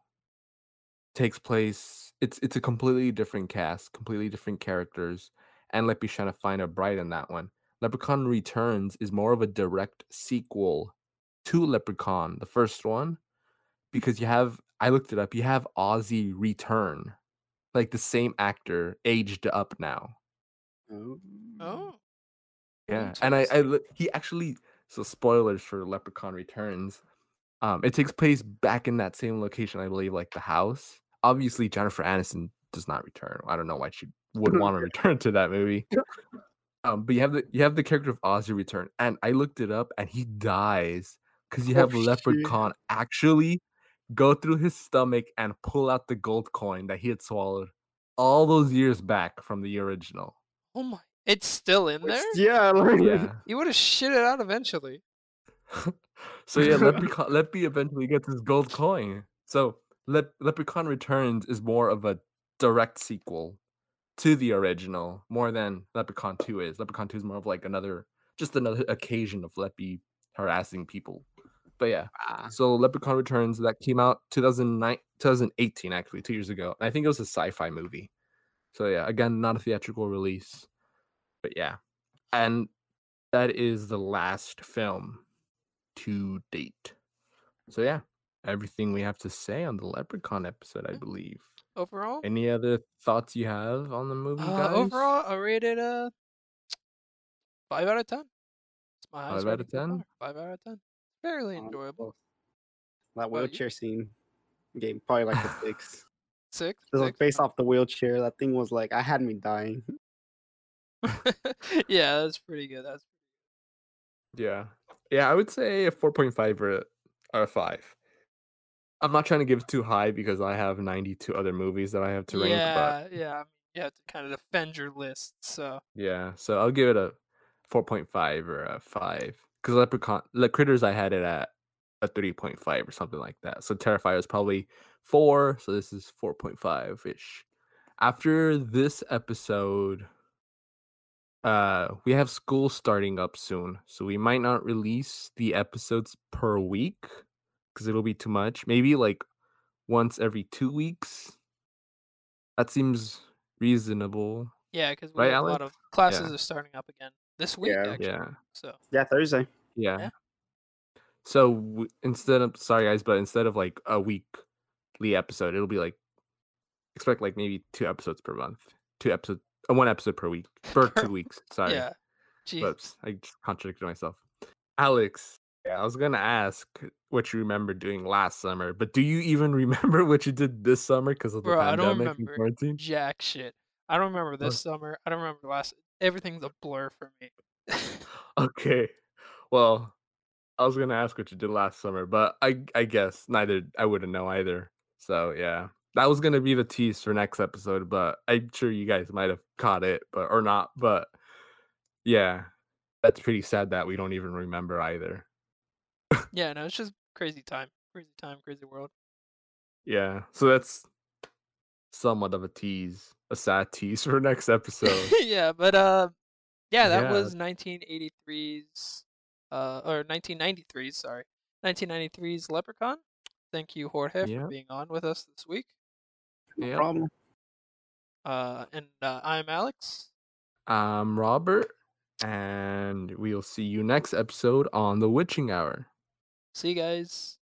takes place. It's it's a completely different cast, completely different characters, and Leppy's trying to find a bride in that one. Leprechaun Returns is more of a direct sequel to Leprechaun, the first one, because you have I looked it up. You have Ozzy return, like the same actor, aged up now. Oh. Yeah, and I, I he actually so spoilers for Leprechaun Returns. Um, it takes place back in that same location, I believe, like the house. Obviously, Jennifer Aniston does not return. I don't know why she would want to return to that movie. Um, but you have the you have the character of Ozzy return, and I looked it up, and he dies because you Oh, have shit. Leprechaun actually go through his stomach and pull out the gold coin that he had swallowed all those years back from the original. oh my! It's still in there. Yeah, like, Yeah. You would have shit it out eventually. so yeah, Leprechaun, Leppy eventually gets his gold coin. So Lep- Leprechaun Returns is more of a direct sequel to the original, more than Leprechaun Two is. Leprechaun Two is more of like another, just another occasion of Leppy harassing people. But yeah, Ah, so Leprechaun Returns that came out 2009, 2018 actually, two years ago. And I think it was a Syfy movie. So yeah, again, not a theatrical release. But yeah. And that is the last film to date. So yeah, everything we have to say on the Leprechaun episode, I believe. Overall, Any other thoughts you have on the movie, uh, guys? overall, I rated a five out of ten. It's my highest Five out of 10? Five out of ten. Fairly enjoyable. that about you? wheelchair scene game probably like a six. Six. It was six. based off the wheelchair. That thing was like I had me dying. yeah, that's pretty good. That's Yeah. Yeah, I would say a 4.5 or a, or a 5. I'm not trying to give too high because I have 92 other movies that I have to rank, yeah, yeah. You have to kind of defend your list. So yeah, so I'll give it a 4.5 or a 5. Because Leprechaun, the Critters, I had it at a 3.5 or something like that. So Terrifier is probably 4, so this is 4.5 ish. After this episode, uh, we have school starting up soon, so we might not release the episodes per week because it'll be too much. Maybe like once every two weeks. That seems reasonable. yeah, because Right, a lot of classes Yeah. are starting up again this week. Yeah. actually. Yeah, So Yeah, Thursday. yeah. Yeah. So w- instead of sorry guys, but instead of like a weekly episode, it'll be like expect like maybe two episodes per month, two episodes, Uh, one episode per week, per Per- two weeks. Sorry. yeah. Jeez. Whoops, I just contradicted myself. Alex, yeah, I was gonna ask what you remember doing last summer, but do you even remember what you did this summer because of the Bro, I don't pandemic and remember. quarantine? Jack shit. I don't remember Oh. this summer. I don't remember last. Everything's a blur for me. Okay, well, I was gonna ask what you did last summer, but I I guess neither I wouldn't know either. So yeah, that was gonna be the tease for next episode, but I'm sure you guys might have caught it, but or not. But yeah, that's pretty sad that we don't even remember either. yeah, no, it's just crazy time. Crazy time, crazy world. Yeah, so that's somewhat of a tease, a sad tease for next episode. yeah, but uh, yeah, that Yeah. was 1983's, uh, or 1993's, sorry, 1993's Leprechaun. Thank you, Jorge, for being on with us this week. No Yep. problem. Uh, and uh, I'm Alex. I'm Robert, and we'll see you next episode on the Witching Hour. See you guys.